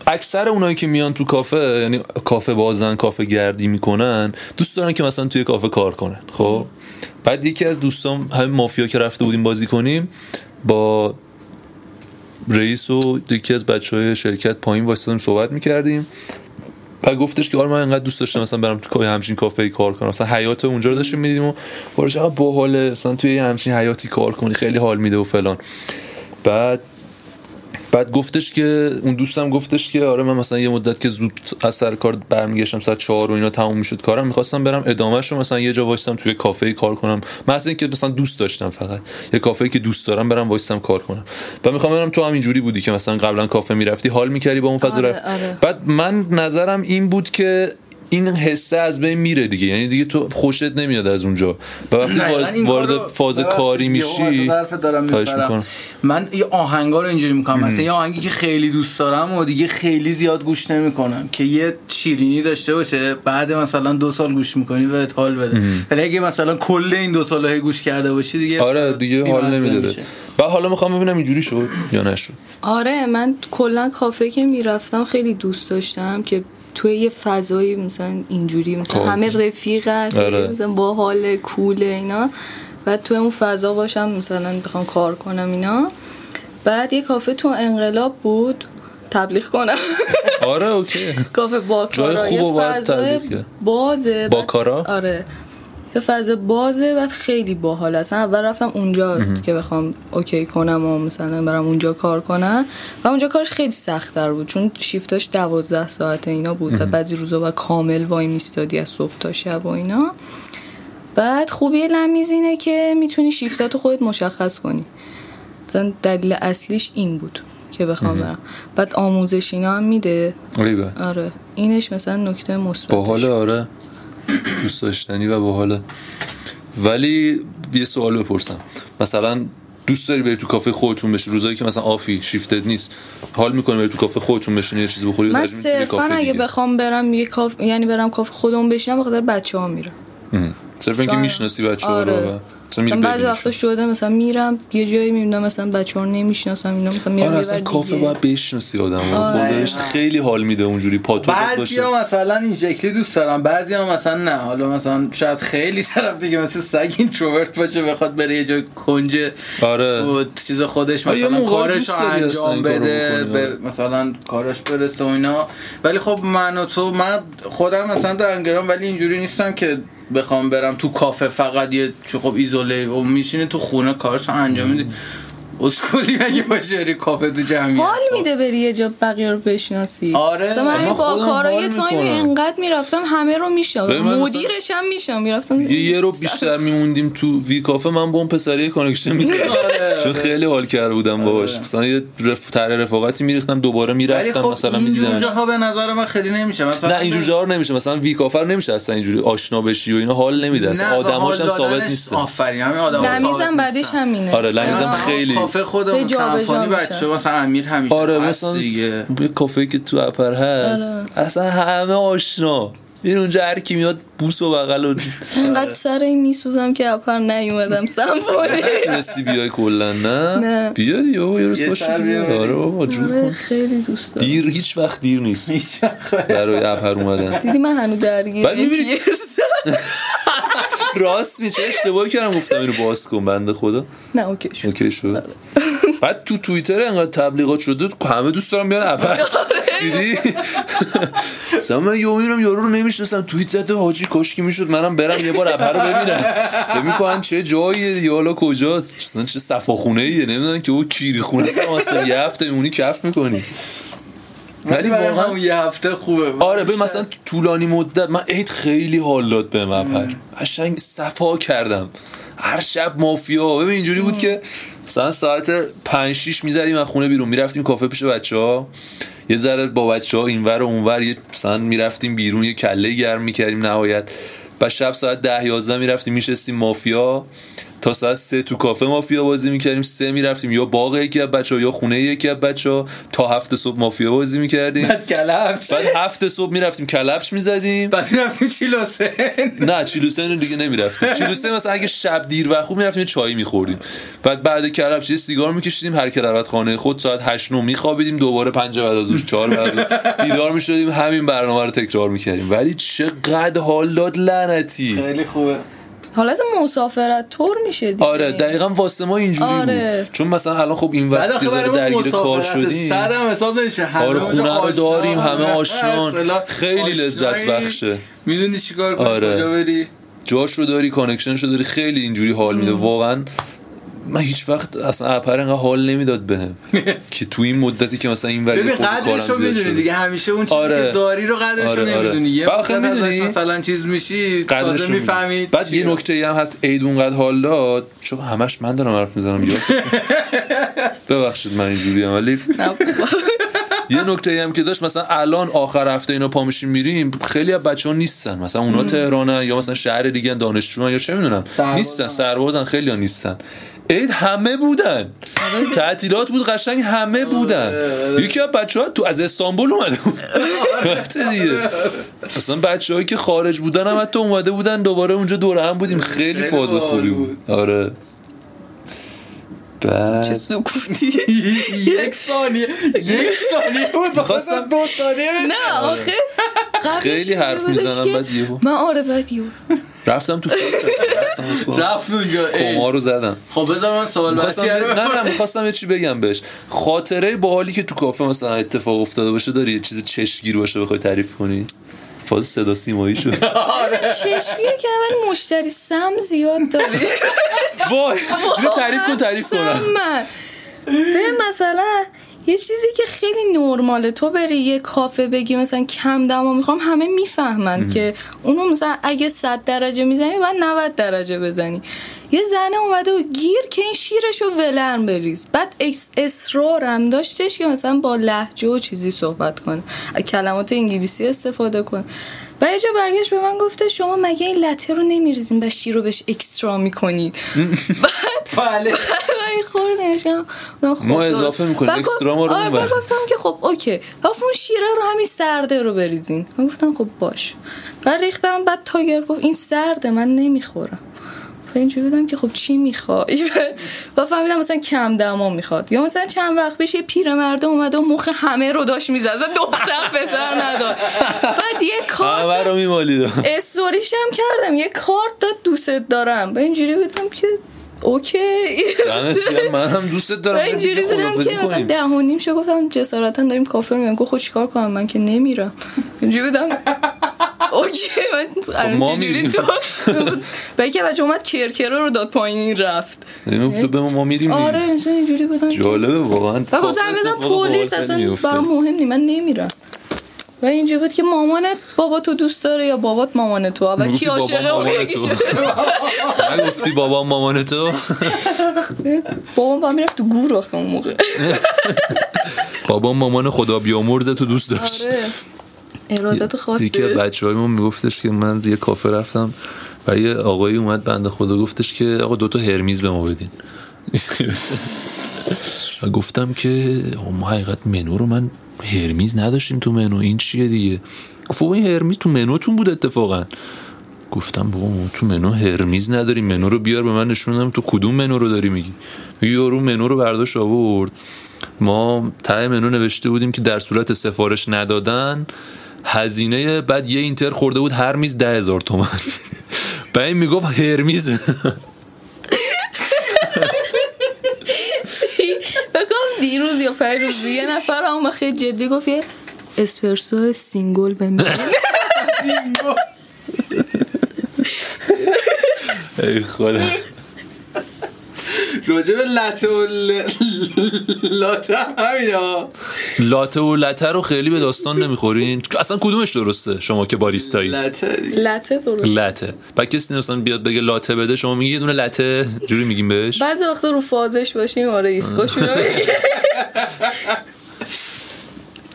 اکثر اونایی که میان تو کافه یعنی کافه بازن کافه گردی می‌کنن دوست دارن که مثلا توی کافه کار کنن خب؟ بعد یکی از دوستان همین مافیا که رفته بودیم بازی کنیم با رئیس و یکی از بچه های شرکت پایین وایستادیم صحبت می‌کردیم. بعد گفتش که آره من انقدر دوست داشتم مثلا برم تو همچین کافه کار کنم. مثلا حیات اونجا رو داشتیم می‌دیدیم و بارش آقا باحاله. مثلا توی همچین حیاتی کار کنی خیلی حال میده و فلان. بعد بعد گفتش که اون دوستم گفتش که آره من مثلا یه مدت که زود از سر کار برمیگشتم ساعت چهار و اینا تموم می‌شد کارم می‌خواستم برم ادامهش رو مثلا یه جا وایستم توی کافه کار کنم. من اصلا اینکه مثلا دوست داشتم فقط. یه کافه که دوست دارم برم وایستم کار کنم. و می‌خوام برم تو هم اینجوری بودی که مثلا قبلا کافه می‌رفتی حال می‌کردی با اون فضا آره، آره. بعد من نظرم این بود که این حسه از بین میره دیگه. یعنی دیگه تو خوشت نمیاد از اونجا. و وقتی وارد- فاز کاری میشی دارم خواهش می‌پرم. می‌کنم. من یه آهنگا رو اینجوری می‌کنم. مثلا یه آهنگی که خیلی دوست دارم و دیگه خیلی زیاد گوش نمی‌کنم. که یه شیرینی داشته باشه بعد مثلا دو سال گوش می‌کنی بهت حال بده. ولی اگه مثلا کل این دو سال گوش کرده باشی دیگه آره دیگه حال نمیده. و حالا می‌خوام ببینم اینجوری شد یا نشد. آره من کلا کافه که می‌رفتم خیلی دوست داشتم که توی یه فضایی مثلا اینجوری مثلا خب. همه رفیقن آره. مثلا با حال کول اینا بعد توی اون فضا باشم مثلا بخوام کار کنم اینا بعد یه کافه تو انقلاب بود تبلیغ کنم آره اوکی کافه با جای کارا خوب یه و فضای. بازه با بعد- کارا؟ آره یه فضا بازه بعد خیلی باحال اصلا اول رفتم اونجا که بخوام اوکی کنم و مثلا برم اونجا کار کنم. و اونجا کارش خیلی سخت تر بود چون شیفتاش دوازده ساعت اینا بود و بعضی روزا با کامل وای میستادی از صبح تا شب و اینا. بعد خوبی لمیز اینه که می‌تونی شیفتاتو خودت مشخص کنی. مثلا دلیل اصلیش این بود که بخوام برم. بعد آموزش اینا هم میده. آره. آره. اینش مثلا نکته مثبتش. باحاله آره. دوست داشتنی و باحاله ولی یه سوال بپرسم مثلا دوست داری بری تو کافه خودتون بشی روزایی که مثلا آفی شیفتد نیست حال می‌کنی بری تو کافه خودتون بشینی یه چیزی بخوری من صرفا اگه؟ بخوام برم یه کاف یعنی برم کافه خودم بشینم بخاطر بچه ها میرم اه. صرفا اینکه. می‌شناسی بچه ها آره. رو مثلا مثلا بعضی. وقتا شده مثلا میرم یه جایی می‌بینم مثلا بچه ها رو نمی‌شناسم اینا مثلا میرم آره یه اصلا کافه. باید بشناسی آدم آره. خودش خیلی حال میده اونجوری پاتو بعضی باشه ها مثلا این شکلی دوست دارم بعضی ها مثلا نه حالا مثلا شاید خیلی طرف دیگه مثل سگ اینتروورت باشه بخواد بره یه جای کنج آره و چیز خودش آره، مثلا کارش رو انجام بده آره. مثلا کارش برسه و اینا ولی خب من و تو من خودم مثلا در انگرام ولی اینجوری نیستم که بخوام برم تو کافه فقط یه خب ایزوله و میشینه تو خونه کارش انجام میده. اسکولی مگه باشه بری کافه تو جمعیت؟ حال میده بری یه جا بقیه رو بشناسی. آره. مثلا من همین با خودم کارا حال یه تایمی. انقدر می‌رفتم همه رو مثلا- مدیرش هم می‌شناسم می‌رفتم یه رو بیشتر میموندیم تو وی کافه من با اون پسری connection می‌زدم. چون خیلی حال کرده بودم باهاش. مثلا یه رف... تر رفاقتی میریختم دوباره می‌رفتم خب مثلا میدیدمش. جاها به نظر من خیلی نمیشه. مثلا نه اینجور جاها نمیشه. مثلا وی کافه رو نمیشه اصلا اینجوری آشنا بشی و اینا حال نمیده. اصلا آدماش هم ثابت نیستن آفرین. همین آدم لمیزم بعدش همینه. آره، لمیزم آره. خیلی- کافه خودمون میشه. بچه مثلا امیر همیشه آره مثلا دیگه کافه که تو اپر هست آره. اصلا همه آشنا این اونجا هر کی میاد بوس و بغل و انقدر سر این میسوزم که اپر نیومدم سمفونی نتونستی بیای کلا نه؟ نه. بیا دیگه بابا یه روز. بیا آره بابا جور آره، کن. خیلی دوست دارم. دیر هیچ وقت دیر نیست. هیچ وقت. برای اپر اومدن. دیدی من هنو درگیر ولی می‌بینی- راست می چه اشتباهی کردم گفتم اینو باز کن بنده خدا. نه okay شد. okay شد. بعد تو توییتر انقدر تبلیغات شده همه دوست دارم بیان اپر دیدی؟ مثلا من یه میرم یارو رو نمی‌شناسم. توییت زده حاجی کاشکی می‌شد منم برم یه بار اپر رو ببینم. ببین کن چه جاییه دیگه حالا کجاست؟ مثلا چه صفاخونه ایه نمی‌دونن که او کیری خونه است مثلا یه هفته میمونی کف می‌کنی ولی واقعا یه هفته خوبه. آره ببین مثلا طولانی مدت من عید خیلی حال داد به مپر قشنگ صفا کردم. هر شب مافیا ببین اینجوری بود که مثلا ساعت 5 6 می‌زدیم از خونه بیرون. می‌رفتیم کافه پیش بچه ها یه ذره با بچه ها اینور و اونور یه مثلا می‌رفتیم بیرون یه کله گرم می‌کردیم نهایت. بعد شب ساعت ده یازده می‌رفتیم میشستیم مافیا. تا ساعت سه تو کافه مافیا بازی می‌کردیم سه می‌رفتیم. یا باغ یکی از بچه ها یا خونه یکی از بچه ها تا هفت صبح مافیا بازی می‌کردیم. بعد کلفت بعد هفت صبح می‌رفتیم کلبش می‌زدیم. بعد می‌رفتیم چیلوسه نه چیلوسن دیگه نمی‌رفتیم. چیلوسن مثلا اگه شب دیر وقت خوب می‌رفتیم یه چایی میخوردیم. بعد بعد کلبش یه سیگار میکشیدیم هر که رود خانه خود ساعت 8 9 میخوابیدیم دوباره 5 بعد از ظهر 4 بعد بیدار می‌شدیم همین برنامه رو تکرار می‌کردیم. ولی چقدر حال داد لعنتی. خیلی خوبه. حالت مسافرت طور میشه دیگه. آره دقیقا واسه ما اینجوری آره. بود چون مثلا الان خب این بعد وقت درگیر کار مسافرت شدیم. صد هم حساب نمیشه. همه آره اونجا خونه رو داریم همه آشنان. خیلی لذت. بخشه. می‌دونی چیکار کنی آره. کجا بری؟ جاش رو داری connection ش رو داری خیلی اینجوری حال میده. واقعا من هیچ وقت اصلا اپر انقدر حال نمی‌داد بهم. که تو این مدتی که مثلا این وری قدرش رو زیاد می‌دونی شده. دیگه. همیشه اون چیزی آره. که داری رو قدرش رو آره، آره. نمی‌دونی. یه می‌دونی؟ مثلا چیز میشی قدرش تازه رو می‌فهمی بعد یه نکته هم هست عید اونقدر حال داد. چون همش من دارم حرف می‌زنم ببخشید من اینجوری ولی یه نکته هم که داشت مثلا الان آخر هفته اینا پا میشیم میریم خیلی از بچه ها نیستن. مثلا اونا تهرانن یا مثلا شهر دیگه دانشجو یا چه می‌دونم. نیستن سربازن خیلی ها نیستن. عید همه بودن. تعطیلات بود قشنگ همه بودن. یکی از بچه ها تو از استانبول اومده بود. دیگه. مثلا بچه هایی که خارج بودن هم حتی اومده بودن دوباره اونجا دوره هم بودیم. خیلی فاز خوبی بود. بود. آره چه بعد سکوتی. یک ثانیه یک ثانیه. بود می‌خواستم- دو ثانیه نه آخه خیلی یه حرف می‌زنم بعد یهو. من آره بعد یهو. رفتم تو رفتم رفت اونجا. قمار رو زدم. خب بذار من سوال نه نه می‌خواستم یه چی بگم بهش. خاطره باحالی که تو کافه مثلا اتفاق افتاده باشه داری یه چیز چشمگیر باشه بخوای تعریف کنی؟ فاز صدا سیمایی شد. چشمیه که ولی مشتری سم زیاد داری وای تعریف کن تعریف کنم. من به مثلا یه چیزی که خیلی نرماله. تو بری یه کافه بگی مثلا کم دما می‌خوام همه می‌فهمن که اونو مثلا اگه 100 درجه می‌زنی باید 90 درجه بزنی. یه زنه اومده و گیر که این شیرشو ولرم بریز. بعد اصرارم داشتش که مثلا با لحجه و چیزی صحبت کنه. کلمات انگلیسی استفاده کنه. و یه جا برگشت به من گفته شما مگه این لته رو نمیریزین و شیر رو بهش اکسترا می‌کنید بله. ما اضافه می‌کنیم، اکسترا ما رو آره گفتم که خب اوکی. گفت اون شیره رو همین سرده رو بریزین. من گفتم خب باش. بعد ریختم بعد تاگر گفت این سرده من نمی‌خورم. و اینجوری بودم که خب چی می‌خوای؟ و فهمیدم مثلا کم دما می‌خواد. یا مثلا چند وقت پیش یه پیرمرده اومده و مخ همه رو داشت می‌زد. دختر پسر نداد بعد یه کار همه رو میمالید. استوریش هم کردم. یه کارت داد دوستت دارم. و اینجوری بودم که okay. دمت گرم من هم دوستت دارم. اینجوری بودم که مثلا. ده و نیم شو گفتم جسارتا داریم کافه رو میام گفت خود چیکار کنم؟ من که نمیرم. اینجوری بودم. okay من ما چجوری. تو و که بچه اومد کرکره رو داد پایین رفت. می‌گفت به ما ما میریم. آره مثلا اینجوری که- جالبه واقعا. و گفتم بزن پلیس اصلا برام مهم نی من نمیرم. و اینجوری بود که مامانت بابا تو دوست داره یا بابات مامان تو؟ اول کی عاشقه اون یکیشه. نگفتی بابا مامان تو؟ بابام با می‌رفت تو گور اون موقع. بابا مامان خدا بیامرز تو دوست داشت. آره. ارادت خاصی. یکی از ما میگفتش که من یه کافه رفتم و یه آقایی اومد بنده خدا گفتش که آقا دوتا هرمیز به ما بدین. و گفتم که ما حقیقت منو رو من هرمیز نداشتیم تو منو این چیه دیگه؟ گفت این هرمیز تو منوتون بود اتفاقا. گفتم بابا ما تو منو هرمیز نداریم منو رو بیار به من نشون تو کدوم منو رو داری میگی؟ یارو منو رو برداشت آورد. ما ته منو نوشته بودیم که در صورت سفارش ندادن هزینه بعد یه اینتر خورده بود هر میز ده هزار تومن. بعد این می‌گفت هرمیز. بکنم دیروز یا پیروز یه نفر هم خیلی جدی گفت یه اسپرسو سینگل بمیرین ای خدا. راجع به لته و ل- لاته هم همینه ها لاته و لته رو خیلی به داستان نمی‌خورین. اصلا کدومش درسته شما که باریستایی؟ لته دیگه. لته درست لته بعد کسی مثلا بیاد بگه لاته بده شما میگی یه دونه لته جوری میگیم بهش؟ بعضی وقتا رو فازش باشیم آره ایسکاشونو.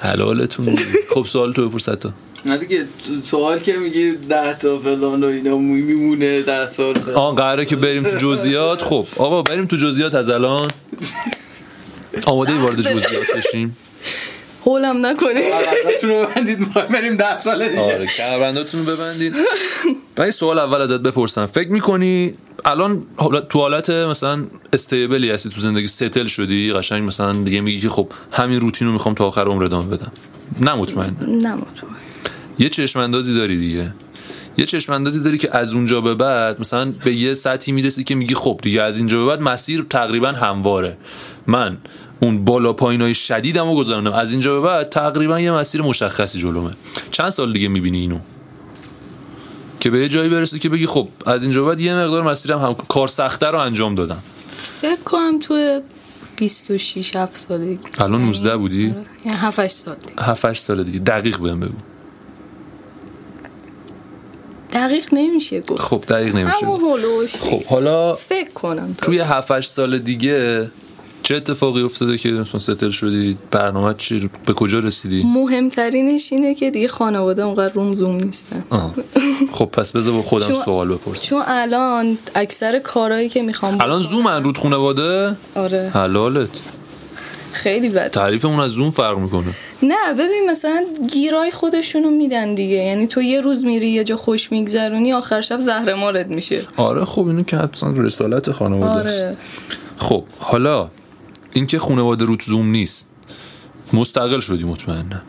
حلالتون. خب سوال تو بپرس تا نه دیگه سوال که میگی ده تا فلان و اینا می- میمونه در سال آن قراره که بریم تو جزئیات. خب آقا بریم تو جزئیات از الان. آماده ای وارد جزئیات بشیم. هولم نکنیم. قراردادتون رو ببندید می‌خوایم بریم ده سال دیگه. آره کمربنداتون رو ببندید. من این سوال اول ازت بپرسم. فکر می‌کنی الان حالت- تو حالت مثلا استیبلی هستی تو زندگی ستل شدی؟ قشنگ مثلا دیگه میگی که خب همین روتین رو می‌خوام تا آخر عمر ادامه بدم. نه مطمئن. نه مطمئن. یه چشم اندازی داری دیگه. یه چشم اندازی داری که از اونجا به بعد مثلا به یه سطحی می‌رسی که میگی خب دیگه از اینجا به بعد مسیر تقریبا همواره. من اون بالا پایینای شدیدم رو گذارنم از اینجا به بعد تقریبا یه مسیر مشخصی جلومه. چند سال دیگه می‌بینی اینو؟ که به یه جایی برسی که بگی خب از اینجا به بعد یه مقدار مسیرم هم کار سخته رو انجام دادم. فکر کنم تو 26 7 سالگی الان 19 بودی؟ یعنی 7 8 سال دیگه. 7 8 سال دیگه. دقیق بهم بگو. دقیق نمیشه گفت. خب دقیق نمیشه. همون هولوش خب حالا فکر کنم توی 7 8 سال دیگه چه اتفاقی افتاده که مثلا ستل شدی؟ برنامه چی به کجا رسیدی؟ مهمترینش اینه که دیگه خانواده اونقدر روم زوم نیستن. آه. خب پس بذار با خودم چون- سوال بپرسم. چون الان اکثر کارهایی که می‌خوام الان زومن رود خانواده آره. حلالت. خیلی بد. تعریفمون از زوم فرق می‌کنه. نه ببین مثلا گیرای خودشونو میدن دیگه. یعنی تو یه روز میری یه جا خوش میگذرونی آخر شب زهر مارد میشه. آره خب اینو که حتما رسالت خانواده است. آره. خب حالا اینکه خانواده روت زوم نیست مستقل شدی مطمئنا.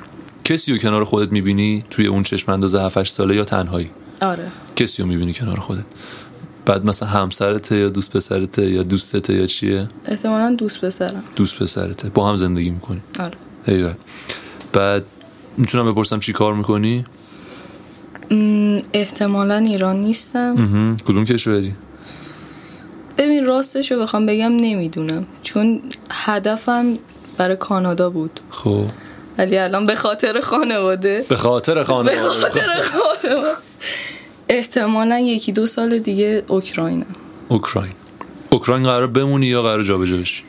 کسی رو کنار خودت می‌بینی توی اون چشم انداز 7 ساله یا تنهایی؟ آره. کسی رو می‌بینی کنار خودت؟ بعد مثلا همسرته یا دوست پسرته یا دوستته یا چیه؟ احتمالا دوست پسرم دوست پسرته با هم زندگی می‌کنی. آره. ایوه. بعد می‌تونم بپرسم چی کار می‌کنی؟ احتمالا ایران نیستم. کدوم کشوری؟ ببین راستش رو بخوام بگم نمی‌دونم. چون هدفم برای کانادا بود. خب. ولی الان به خاطر خانواده. به خاطر به خانواده خاطر خانواده. احتمالا یکی دو سال دیگه اوکراینم اوکراین اوکراین قرار بمونی یا قرار جابجا بشی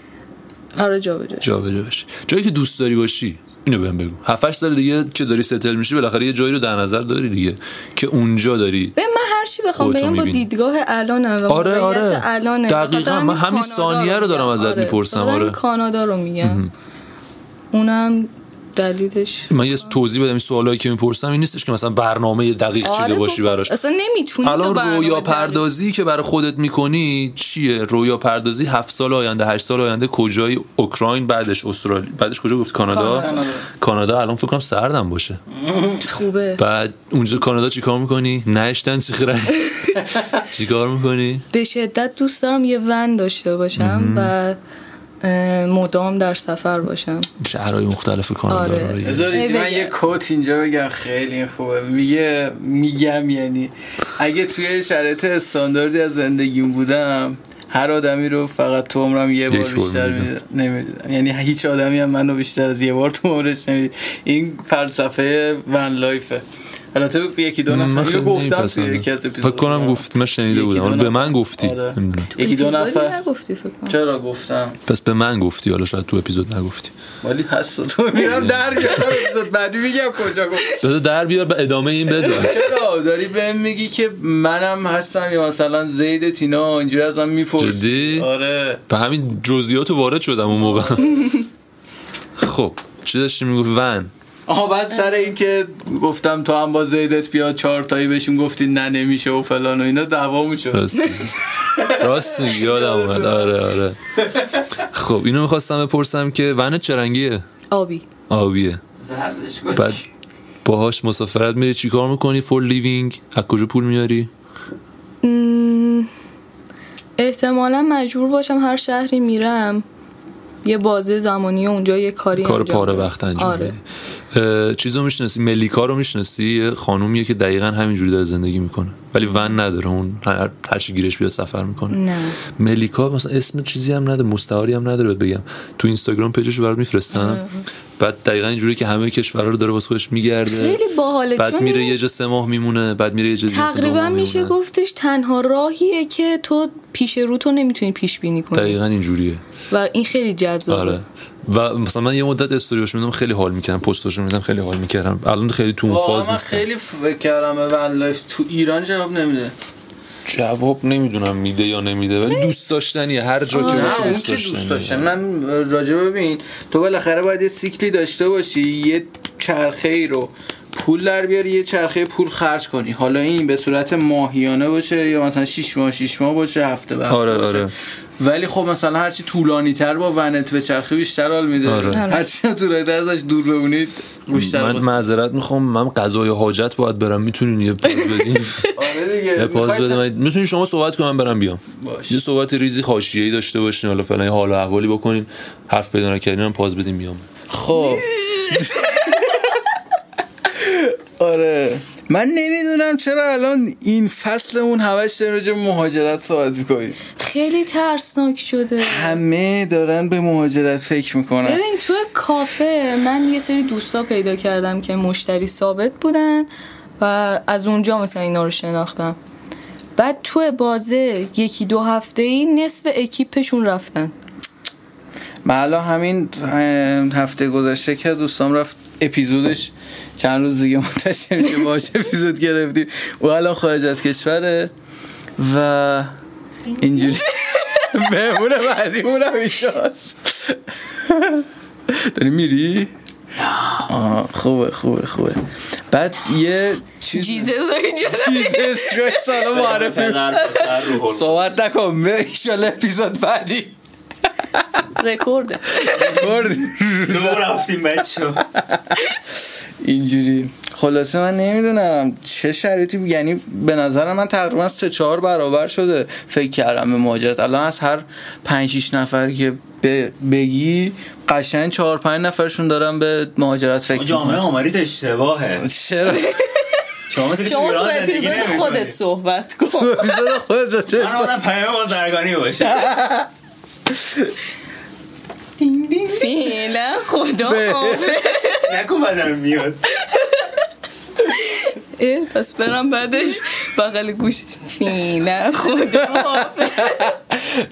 قرار جا بجا جابجا بشی جایی که دوست داری باشی اینو بهم بگو 7 سال دیگه که داری ستل میشی بالاخره یه جایی رو در نظر داری دیگه که اونجا داری به من هر چی بخوام بگم با. دیدگاه الانم و آره، آره. الانه دقیقاً. من همین ثانیه رو دارم. ازت می‌پرسم، بخاطر آره. کانادا رو میگم اونم دلیلش؟ من یه توضیح بدم این سوالایی که می‌پرسم این نیستش که مثلا برنامه دقیق چیده آره باشی بابا. براش. اصلا نمی‌تونی تو الان رویا پردازی که برای خودت می‌کنی چیه؟ رویا پردازی هفت سال آینده هشت سال آینده کجای اوکراین بعدش استرالیا بعدش کجا گفت کانادا؟ کانادا. الان فکر کنم سردم باشه. خوبه. بعد اونجا کانادا چیکار می‌کنی؟ نشتن چیخره چیکار می‌کنی؟ به شدت دوست دارم یه ون داشته باشم و مدام در سفر باشم. شهرهای مختلف کانادا آره. من. یه کوت اینجا بگم خیلی خوبه. میگه میگم یعنی اگه توی شرایط استانداردی از زندگیم بودم هر آدمی رو فقط تو عمرم یه بار بیشتر می‌دیدم. نمی‌دیدم. یعنی هیچ آدمی هم منو بیشتر از یه بار تو عمرش نمید این فلسفه ون لایفه البته یکی دو نفر اینو گفتم توی. یکی از اپیزود فکر کنم گفتی من شنیده بودم. حالا به. من گفتی. آره. یکی دو نفر نگفتی فکر کنم. چرا گفتم؟ پس به من گفتی. حالا شاید تو اپیزود نگفتی. ولی هست تو میرم در بیارم اپیزود بعدی میگم کجا گفت. بذار در بیار به ادامه این بذار. چرا؟ داری بهم میگی که منم هستم یا مثلا زید تینا اینجوری از من می‌پرسی. جدی؟ آره. به همین جزئیات وارد شدم اون موقع. خب چی داشتی می‌گفت ون. آها بعد سر این که گفتم تو هم با زیدت بیا چهار تایی بهشون گفتی نه نمیشه و فلان و اینا دعوا می‌شد. راست یادم اومد. آره آره. خب اینو می‌خواستم بپرسم که ونت چه رنگیه آبی. آبیه. بعد باهاش مسافرت میری چیکار می‌کنی؟ for living از کجا پول میاری احتمالا مجبور باشم هر شهری میرم. یه بازه زمانی اونجا یه کاری کار انجام پاره. وقت انجام آره. چیزو می‌شناسی؟ ملیکا رو می‌شناسی؟ یه خانومیه که دقیقا همینجوری داره زندگی می‌کنه. ولی ون نداره. اون هر هر چی گیرش بیاد سفر می‌کنه. نه. ملیکا مثلا اسم چیزی هم نداره. مستعاری هم نداره بگم. تو اینستاگرام پیجش رو برات میفرستم. بعد دقیقا اینجوری که همه کشورها رو داره واسه خودش میگرده. خیلی باحاله بعد چون میره این یه جا سه ماه میمونه بعد میره یه جا تقریبا میشه. گفتش تنها راهیه که تو پیش رو تو نمی‌تونی پیش بینی کنی. دقیقا اینجوریه. و این خیلی جذابه. آره. و مثلا من یه مدت استوریاشو می‌دیدم خیلی حال می‌کردم. پستاشو می‌دیدم خیلی حال می‌کردم. الان خیلی تو اون فاز من خیلی فکر کردم life تو ایران جواب نمیده. جواب نمی‌دونم میده یا نمیده ولی دوست داشتنیه هر جا که باشه دوست که دوست داشتن من راجع ببین تو بالاخره باید یه سیکلی داشته باشی یه چرخه ای رو پول در بیاری یه چرخه پول خرج کنی. حالا این به صورت ماهیانه باشه یا مثلا 6 ماه 6 ماه باشه هفته به هفته آره، باشه. آره. ولی خب مثلا هرچی طولانی تر با ونت به چرخه بیشتر حال میده. آره. هرچی طولانی تر ازش دور بمونید بیشتر من. معذرت می‌خوام من قضای حاجت باید برم. می‌تونین یه پاز بدین؟ آره دیگه. بده من می‌تونین شما صحبت کنم من برم بیام. باش. یه صحبت ریزی حاشیه‌ای داشته باشین حالا فعلا حال و احوالی بکنین. حرف پیدا نکردین من پاز بدیم بیام. خب. آره. من نمی‌دونم چرا الان این فصلمون همش داریم راجع به مهاجرت صحبت می‌کنیم. خیلی ترسناک شده. همه دارن به مهاجرت فکر می‌کنن. ببین تو کافه من یه سری دوستا پیدا کردم که مشتری ثابت بودن و از اونجا مثلا اینا رو شناختم. بعد تو بازه یکی دو هفته ای نصف اکیپشون رفتن. من الان همین هفته گذشته که دوستام رفت اپیزودش چند روز دیگه منتشر میشه باش اپیزود گرفتیم. و الان خارج از کشوره و اینجوری مهمون بعدی اونم اینجاست. داری میری؟ آه خوبه خوبه خوبه. بعد یه چیز جیزس کریست سالا معرفی. صحبت نکن به ایشالا اپیزود بعدی. رکورده بردی. دو رفتیم بچه اینجوری. خلاصه من نمی‌دونم چه شرایطی یعنی به نظر من تقریبا سه چهار برابر شده. فکر کردم به مهاجرت. الان از هر پنج شیش نفر که ب- بگی قشنگ چهار پنج نفرشون دارن به مهاجرت فکر جامعه آماریت اشتباهه. چرا؟ شما مثل تو شما اپیزود. خودت صحبت کن. اپیزود خودت رو چه من آدم پیام بازرگانی باشه فعلا خدا نکن بدم میاد. اه، پس برم بعدش بغل گوش فعلا خدا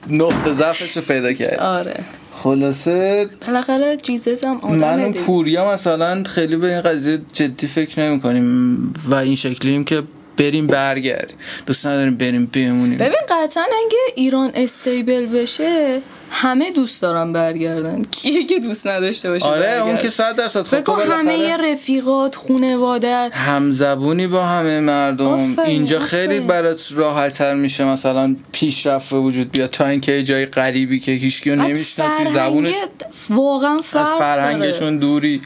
نقطه ضعفش رو پیدا کرد. آره. خلاصه بالاخره جیزس هم آدم من. پوریا مثلا خیلی به این قضیه جدی فکر نمی کنیم و این شکلیم که بریم برگردیم. دوست نداریم بریم بمونیم. ببین قطعا اگه ایران استیبل بشه همه دوست دارن برگردن. کیه که دوست نداشته باشه آره اون برگرد؟ که صد درصد. خب فکر تو کن بالاخره همه رفیقات خونواده. همزبونی با همه مردم. آفرین، اینجا آفرین. خیلی برات راحت تر میشه مثلا پیشرفت وجود بیاد. تا اینکه جای غریبی که هیچکی رو بعد نمی‌شناسی زبونش واقعا از فرق داره. فرهنگشون دوری.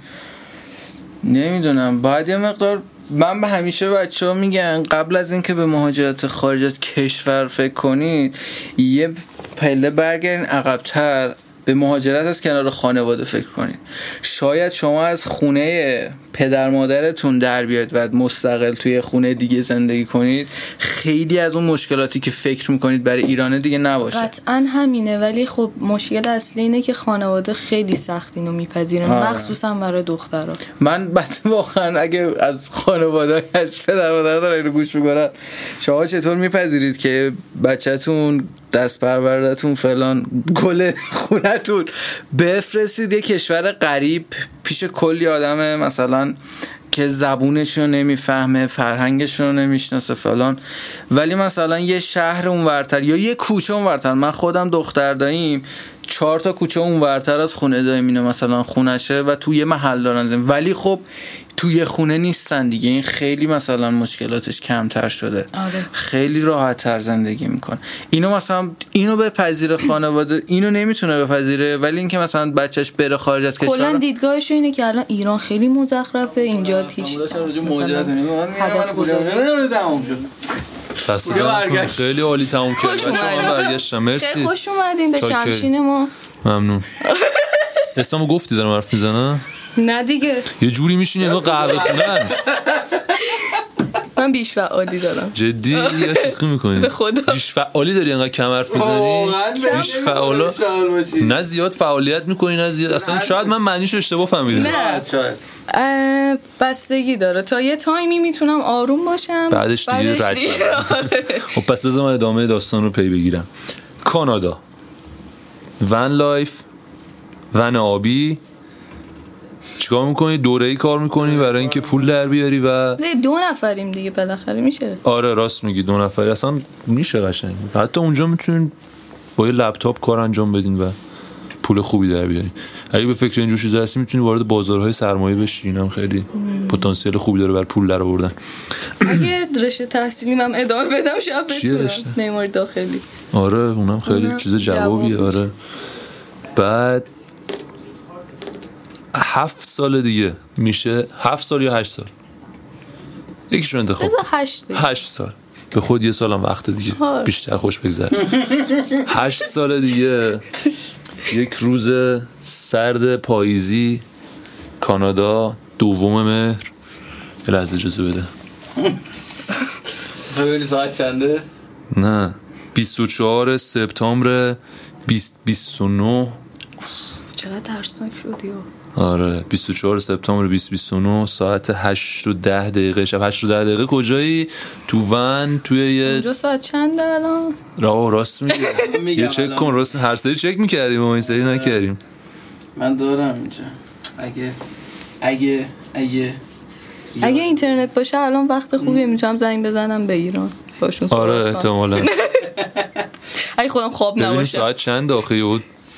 نمی‌دونم باید یه مقدار من به همیشه بچه ها میگن قبل از اینکه به مهاجرت خارج از کشور فکر کنید یه پله برگردین عقبتر به مهاجرت از کنار خانواده فکر کنید. شاید شما از خونه پدر مادرتون در بیاید و مستقل توی خونه دیگه زندگی کنید. خیلی از اون مشکلاتی که فکر می‌کنید برای ایران دیگه نباشه. قطعا همینه ولی خب مشکل اصلی اینه که خانواده خیلی سخت اینو میپذیرن آره. مخصوصا برای دخترها. من بعد واقعا اگه از خانواده از پدر مادر دارن اینو گوش می‌کنن شما چطور میپذیرید که بچهتون دست پروردتون فلان گل خونتون. بفرستید یه کشور غریب پیش کلی آدم مثلا که زبونشون رو نمی‌فهمه فرهنگشون رو نمی‌شناسه فلان. ولی مثلا یه شهر اونورتر یا یه کوچه اونورتر. من خودم دختر داییم چهار تا کوچه اونورتر از خونه داییم اینو مثلا خونشه و توی یه محل دارن. ولی خب توی خونه نیستن دیگه. این خیلی مثلا مشکلاتش کمتر شده. آره. خیلی راحت تر زندگی میکن اینو مثلا اینو به پذیر خانواده. اینو نمی‌تونه بپذیره. ولی اینکه مثلا بچهش بره خارج از کلا کشور دیدگاهش اینه که الان ایران خیلی مزخرفه. اینجا هیچ. برگشت. خیلی عالی تموم کرد خوش. برگشتم. خیلی مرسی خوش اومدین به. شمشین ما. ممنون. اسممو گفتی دارم حرف می‌زنم؟ نه دیگه. یه جوری میشینی انگار قهوه خونه است. من بیش فعالی دارم. جدی؟ یا شوخی می‌کنی. به خدا. بیش فعالی داری انقدر کم حرف می‌زنی؟ بیش فعالا؟ نه زیاد فعالیت می‌کنی نه زیاد. اصلا شاید من معنیش اشتباه فهمیدم. نه. شاید بستگی داره. تا یه تایمی می‌تونم آروم باشم بعدش دیگه رد آره. خب پس بذار من ادامه داستان رو پی بگیرم. کانادا. van life ون آبی چیکار می‌کنی؟ دوره ای کار می‌کنی برای اینکه پول در بیاری و نه، دو نفریم دیگه بالاخره میشه؟ آره راست میگی دو نفری. اصلا میشه قشنگ. حتی اونجا می‌تونین با یه لپتاپ کار انجام بدین و پول خوبی در بیارین. اگه به فکر اینجور چیزا هستی می‌تونی وارد بازارهای سرمایه بشین هم خیلی پتانسیل خوبی داره بر پول در آوردن. اگه رشته تحصیلی هم ادامه بدم شاید بتونم؟ معماری داخلی. آره اونم خیلی اونم چیز جوابیه جواب آره. بعد هفت سال دیگه میشه. هفت سال یا هشت سال؟ یکیشون انتخاب. بذار هشت بگیر. هشت سال. به خود یه سالم وقت دیگه. چهار. بیشتر خوش بگذره. هشت سال دیگه. یک روز سرد پاییزی کانادا دوم مهر. یه لحظه اجازه بده. خیلی ساعت چنده؟ نه. 24 سپتامبر 2029 چقدر ترسناک شد یا آره 24 سپتامبر 2029 ساعت 8 و 10 دقیقه. شب 8 و 10 دقیقه. کجایی؟ تو ون توی یه اونجا ساعت چنده الان؟ راه راست میگه میگم یه چک. کن راست هر سری چک می‌کردیم و این سری نکردیم. من دارم اینجا. اگه اگه اگه اگه اینترنت باشه الان وقت خوبیه. می‌تونم زنگ بزنم به ایران. باشون آره. احتمالا. اگه خودم خواب نباشه. ساعت چند آخه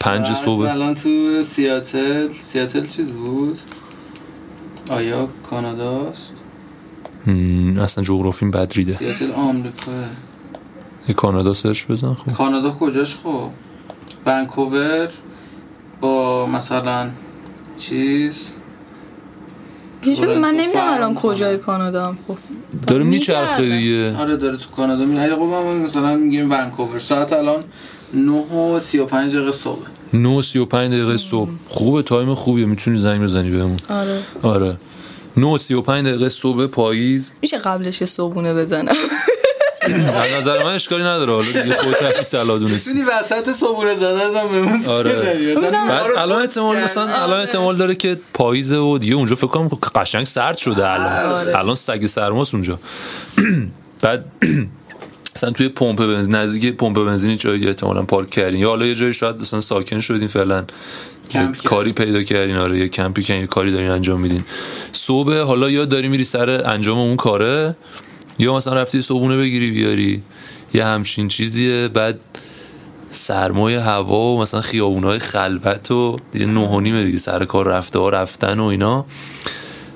پنج صبح. الان تو سیاتل سیاتل چیز بود؟ آیا کاناداست اصلا جغرافیم بد ریده سیاتل آمریکا. یه کانادا سرچ بزن خب. کانادا کجاش خب ونکوور با مثلا چیز؟ من نمی‌دونم الان. کجای کانادا هم خب داره. میچرخه دیگه. آره داره تو کانادا می خب ما مثلا می‌گیریم ونکوور. ساعت الان 9 و 35 دقیقه صبح. 9 35 دقیقه صبح. خوبه تایم خوبیه. می‌تونی زنگ بزنی بهمون. آره. آره. 9 35 دقیقه صبح پاییز. میشه قبلش یه صبحونه بزنم. از نظر من اشکالی نداره. حالا دیگه خودت هرچی صلاح دونستی. می‌تونی وسط صبحونه زدن هم بهمون آره. بعد الان احتمال. مثلا الان احتمال داره که پاییزه و دیگه اونجا فکر کنم قشنگ سرد شده الان. آره. الان سگ سرماست اونجا. بعد مثلا توی پمپ بنزین نزدیک پمپ بنزینی جایی احتمالاً پارک کردین. یا حالا یه جایی شاید مثلا ساکن شدین فعلا. کاری پیدا کردین. آره یه کمپی کردین یه کاری دارین انجام میدین. صبح حالا یا داری میری سر انجام اون کاره؟ یا مثلا رفتی صبحونه بگیری بیاری. یه همچین چیزیه. بعد سرمایه هوا و مثلا خیابونهای خلوت و دیگه نه دیگه سر کار رفته ها رفتن و اینا.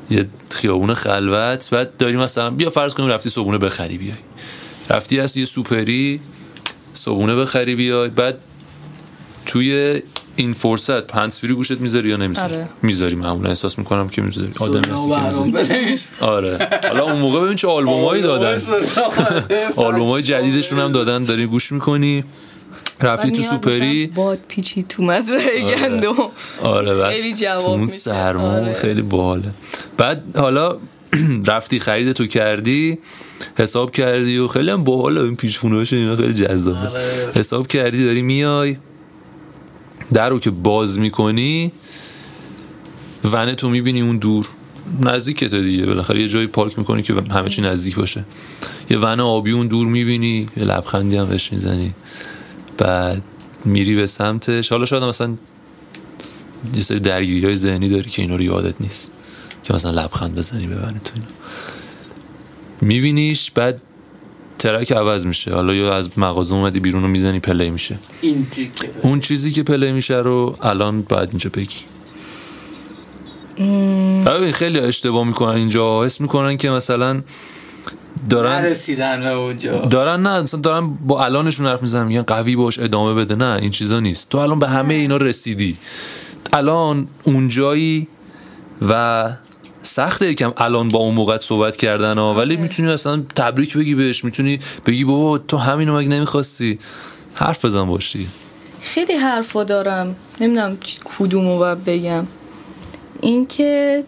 یه خیابون خلوت. بعد داری مثلا بیا فرض کنیم رفتی صبحونه بخری بیای. رفتی از یه سوپری صبحونه بخری بیای. بعد توی این فرصت هندزفری گوشت می‌ذاری یا نمی‌ذاری؟ آره. می‌ذاری. معمولا احساس می‌کنم که می‌ذاری. آدم هستی که. آره. حالا اون موقع ببین چه آلبومایی دادن. سونا. آلبوم های جدیدشون هم دادن. داری گوش می‌کنی. رفتی تو سوپری. باد پیچی تو مزرعه گندم. آره بعد خیلی جواب میشه. آره. خیلی باحاله. بعد حالا رفتی خرید تو کردی حساب کردی و خیلی هم باحاله. این پیشفونهاش اینا خیلی جذابه. حساب کردی داری میای. در رو که باز می‌کنی ونه تو می‌بینی اون دور. نزدیکته دیگه. بالاخره یه جایی پارک می‌کنی که همه چی نزدیک باشه. یه ون آبی اون دور می‌بینی یه لبخندی هم بهش می‌زنی. بعد میری به سمتش. حالا شاید مثلا یه سری درگیری های ذهنی داری که اینا رو یادت نیست. که مثلا لبخند بزنی به ون تو اینا. میبینیش بعد track عوض میشه. حالا یا از مغازه اومدی بیرون رو می‌زنی play میشه. این اون چیزی که play میشه رو الان باید اینجا بگی. ببین خیلی اشتباه می‌کنن اینجا. حس می‌کنن که مثلا دارن نرسیدن به اونجا. دارن نه مثلا دارن با الانشون حرف می‌زنن میگن قوی باش ادامه بده. نه این چیزا نیست. تو الان به همه اینا رسیدی. الان اونجایی و سخته یکم الان با اون موقع صحبت کردن ها. ولی می‌تونی اصلا تبریک بگی بهش. می‌تونی بگی بابا تو همینو مگه نمی‌خواستی؟ حرف بزن باشی. خیلی حرفا دارم. نمی‌دونم کدومو باید بگم. این که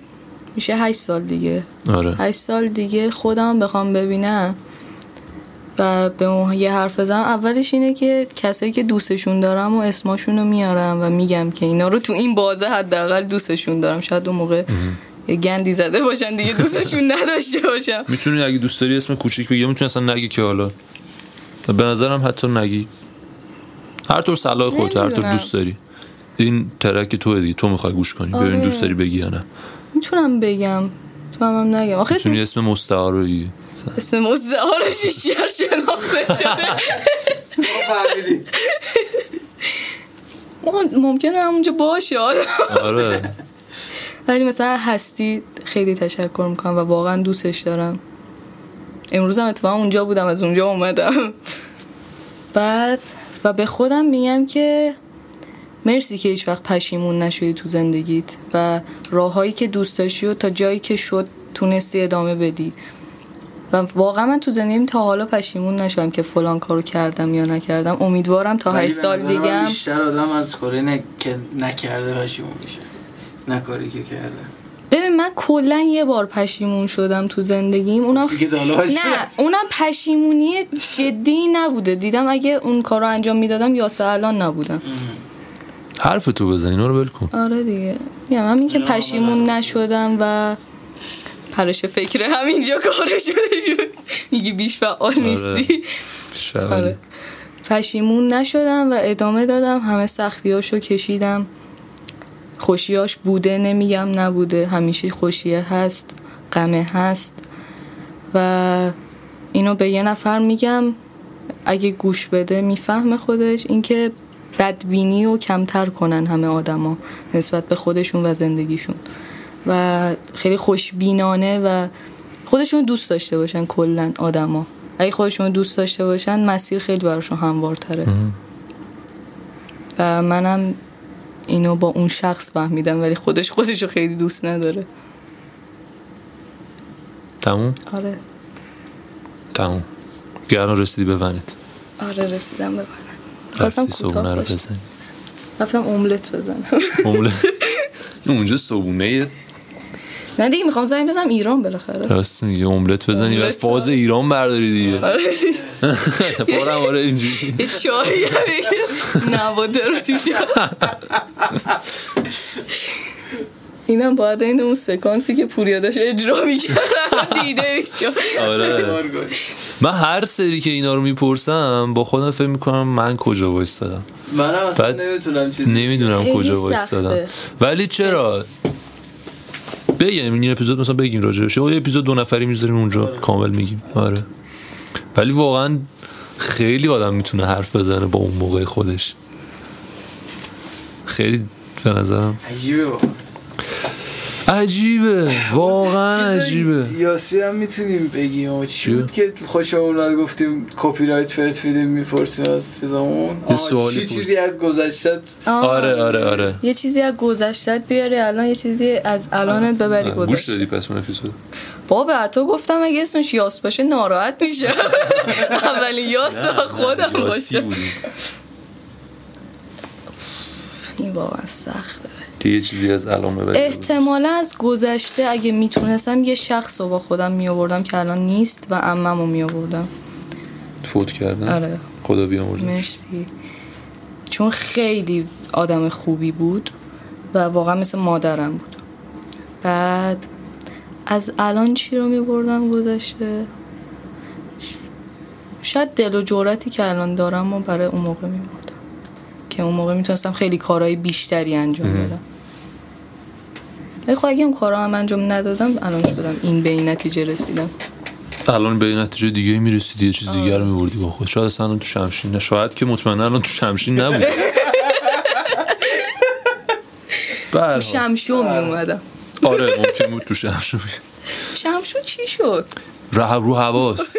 میشه هشت سال دیگه. آره. هشت سال دیگه خودم بخوام ببینم و به اون یه حرف بزنم. اولش اینه که کسایی که دوستشون دارم و اسماشون رو میارم و میگم که اینا رو تو این بازه حداقل دوستشون دارم. شاید اون موقع یه گندی زده باشن دیگه دوستشون نداشته باشم می‌تونی اگه دوست داری اسم کوچیک بگی یا می‌تونی اصلا نگی که حالا. به نظرم حتی نگی. هر طور صلاح خودت هر طور. دوست داری. این ترک تو دیگه تو می‌خوای گوش کنی. ببین آره. دوست داری بگی یا نه. می‌تونم بگم. تو هم, هم نگم. آخه می‌تونی اسم مستعار رو بگی. اسم مزدهارش بیشتر شناخته شده. ممکنه همونجا باشه آدم. آره. ولی مثلا هستی خیلی تشکر می‌کنم و واقعا دوستش دارم. امروز هم اتفاقا اونجا بودم از اونجا اومدم. بعد و به خودم میگم که مرسی که هیچ وقت پشیمون نشدی تو زندگیت و راههایی که دوست داشتی و تا جایی که شد تونستی ادامه بدی. و واقعا من تو زندگیم تا حالا پشیمون نشدم که فلان کارو کردم یا نکردم. امیدوارم تا ولی هشت به سال نظر من دیگه بیشتر آدم از کاری نکرده پشیمون میشه. نه کاری که کرده. ببین من کلا یه بار پشیمون شدم تو زندگیم. اونم. نه اونم پشیمونی جدی نبوده. دیدم اگه اون کار رو انجام می‌دادم یاسه الان نبودم حرف تو بزن اینا رو ول کن. آره دیگه. میگم همین که پشیمون. نشدم و پرش فکر همینجا کار شده شد. میگی بیش فعال نیستی. شاید. آره. پشیمون نشدم و ادامه دادم. همه سختی هاشو کشیدم. خوشیاش بوده نمیگم نبوده. همیشه خوشیه هست غمه هست. و اینو به یه نفر میگم اگه گوش بده می‌فهمه خودش اینکه بدبینی و کمتر کنن همه آدما نسبت به خودشون و زندگیشون. و خیلی خوشبینانه و خودشون دوست داشته باشن کلا آدما. اگه خودشون دوست داشته باشن مسیر خیلی براشون هموارتره. و منم اینو با اون شخص فهمیدم ولی خودش خودشو خیلی دوست نداره. تموم؟ آره. تموم. گران رسیدی به ونت. آره رسیدم ببرم خواستم کوتاه رو بزنی. رفتم املت بزنم. امله اونجا صبحونه نه دیگه می‌خوام زنگ بزنم ایران بالاخره. راست میگی املت بزنی و فاز آره. ایران برداری دیگه. آره. پارم آره اینجوری. بگیر نواده رو توش اینم باید این اون سکانسی که پوریا داشت اجرا می‌کرد دیده شد آره. من هر سری که اینا رو می‌پرسم با خودم فکر می‌کنم من کجا وایستادم. منم اصلا نمی‌تونم چیزی نمی‌دونم کجا. وایستادم. ولی چرا؟ بگیم این اپیزود مثلا بگیم راجعش یه اپیزود دو نفری می‌ذاریم اونجا کامل میگیم. آره. ولی واقعا خیلی آدم می‌تونه حرف بزنه با اون موقع خودش. خیلی به نظرم عجیبه عجیبه واقعا عجیبه. یاسی هم می‌تونیم بگیم. چی؟ بود که خوشمون اومد گفتیم کپی رایت فرست فیلم می‌پرسیم از چیزامون؟ سوالی چی. چیزی از گذشتت؟ آره آره آره. یه چیزی از گذشتت بیاری الان یه چیزی از الانت ببری گوش گذشته دادی پس اون اپیزود. بابا تو گفتم اگه اسمش یاس باشه ناراحت میشه. اولین یاس خودم باشه. این واقعا سخته. که یه چیزی از الان ببری احتمالا از گذشته اگه می‌تونستم یه شخص رو با خودم میآوردم که الان نیست و عممو میآوردم. فوت کردن؟ آره. خدا بیامرزه. مرسی. چون خیلی آدم خوبی بود و واقعا مثل مادرم بود. بعد از الان چی رو میبردم گذشته؟ شاید دل و جورتی که الان دارم و برای اون موقع میبردم. که اون موقع می‌تونستم خیلی کارهای بیشتری انجام بدم. خب اگه اون کارا هم انجام ندادم الان شدم این به این نتیجه رسیدم. الان به این نتیجه دیگه می‌رسیدی یه چیز دیگه رو میبردی. با خود. شاید اصلا تو شمشین نه شاید که مطمئنا الان تو شمشین نبود. تو حال. شمشو میومدم آره ممکن بود تو شمشون شمشو چی شد؟ ره رو حواس.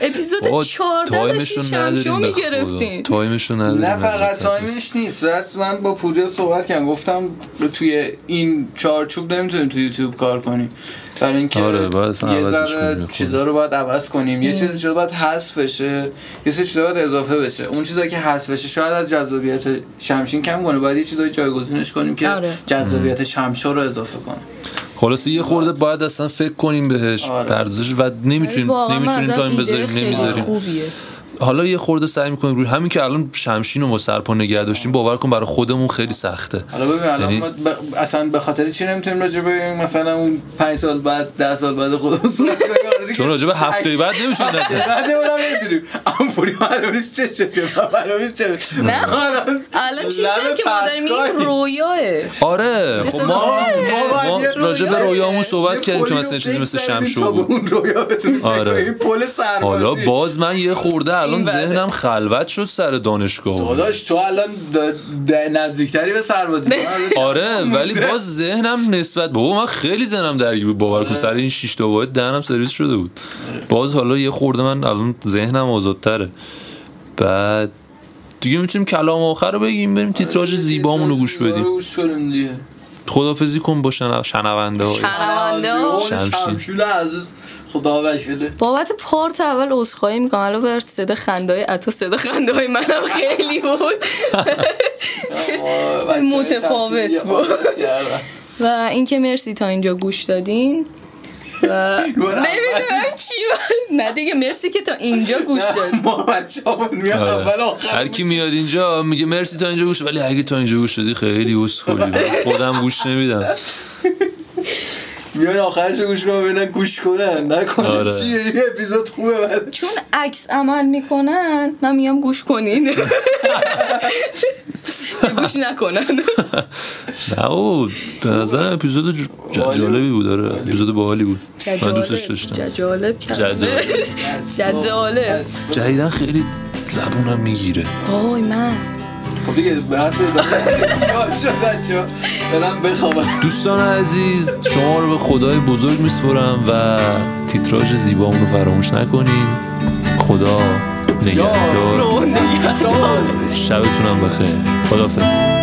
اپیزود بابا، 14 تایمش داشتی رو شمشو. می‌گرفتین. تایمش رو نداریم نه فقط. تایمش نیست. راست من با پوریا صحبت کردم. گفتم توی این چارچوب نمی‌تونیم توی یوتیوب کار کنیم. برای اینکه آره، باید اصلا یه عوضش ذره کنیم. چیزا رو باید عوض کنیم. یه چیزی چیزا باید حذف بشه. یه سری چیزا باید اضافه بشه. اون چیزایی که حذف بشه شاید از جذابیت شمشین کم کنه. باید یه چیزایی جایگزینش کنیم که آره. جذابیت شمشو رو اضافه کنه. خلاصه یه خورده باید اصلا فکر کنیم بهش آره. پردازش و نمی‌تونیم نمی‌تونیم تایم بذاریم خیلی نمی‌ذاریم. خوبیه. حالا یه خورده سعی می‌کنیم روی همین که الان شمشین رو ما سرپا نگه داشتیم باور کن برای خودمون خیلی سخته. حالا ببین الان یعنی- ما ب... اصلا به خاطر چی نمی‌تونیم راجع به مثلا اون 5 سال بعد 10 سال بعد خودمون صحبت کنیم؟ چون راجع به هفته بعد نمی‌تونیم نظر بعد نمی‌تونیم. اما پوری معلوم نیست چه شده معلوم نیست چه. نه. الان الان چیزی که ما داریم. میگیم رویاه. آره. خب ما راجع به رویامون صحبت کردیم که مثلا چیزی مثل شمشو بود اون رویا بتونیم آره. این پل سربازی. حالا باز من یه خورده الان. ذهنم خلوت شد سر دانشگاه. داداش تو الان نزدیکتری به سربازی آره. ولی باز ذهنم نسبت بابا من خیلی ذهنم درگیر بود. باور کن سر این شش تا واحد دهنم سرویس شده بود. باز حالا یه خورده من الان ذهنم آزادتره. بعد دیگه می‌تونیم کلام آخر رو بگیم بریم تیتراژ زیبامون رو گوش بدیم. گوش کنیم دیگه. خدافزی کن با شنو- شنونده های. شنونده. شمشیر عزیز. خدا وکیله بابت پارت اول عذرخواهی می‌کنم. الان بر صدا خندای عطا صدا خندای منم خیلی بود. متفاوت بود. و اینکه مرسی تا اینجا گوش دادین. و نمی‌دونم چی بود. نه دیگه مرسی که تا اینجا گوش دادین. ما بچه همون میاد آره. اول آخر هر کی میاد اینجا میگه مرسی تا اینجا گوش ولی اگه تا اینجا گوش دادی خیلی اسکلی خودم گوش نمیدم. میان آخرش رو گوش کنن ببینن گوش کنن. نکنن آره. چیه این اپیزود خوبه بعد چون عکس عمل می‌کنن من میام گوش کنین. گوش نکنن. نه او به نظر اپیزود جالبی بود. داره اپیزود باحالی بود. من دوستش داشتم. جالب جالب. جالب. جدیدن خیلی زبونم می‌گیره. وای من. خب دیگه بحث چون برم بخوابم. دوستان عزیز شما رو به خدای بزرگ میسپرم و تیتراژ زیبامون رو فراموش نکنین. خدا نگهدار. شبتونم بخیر. خدافظ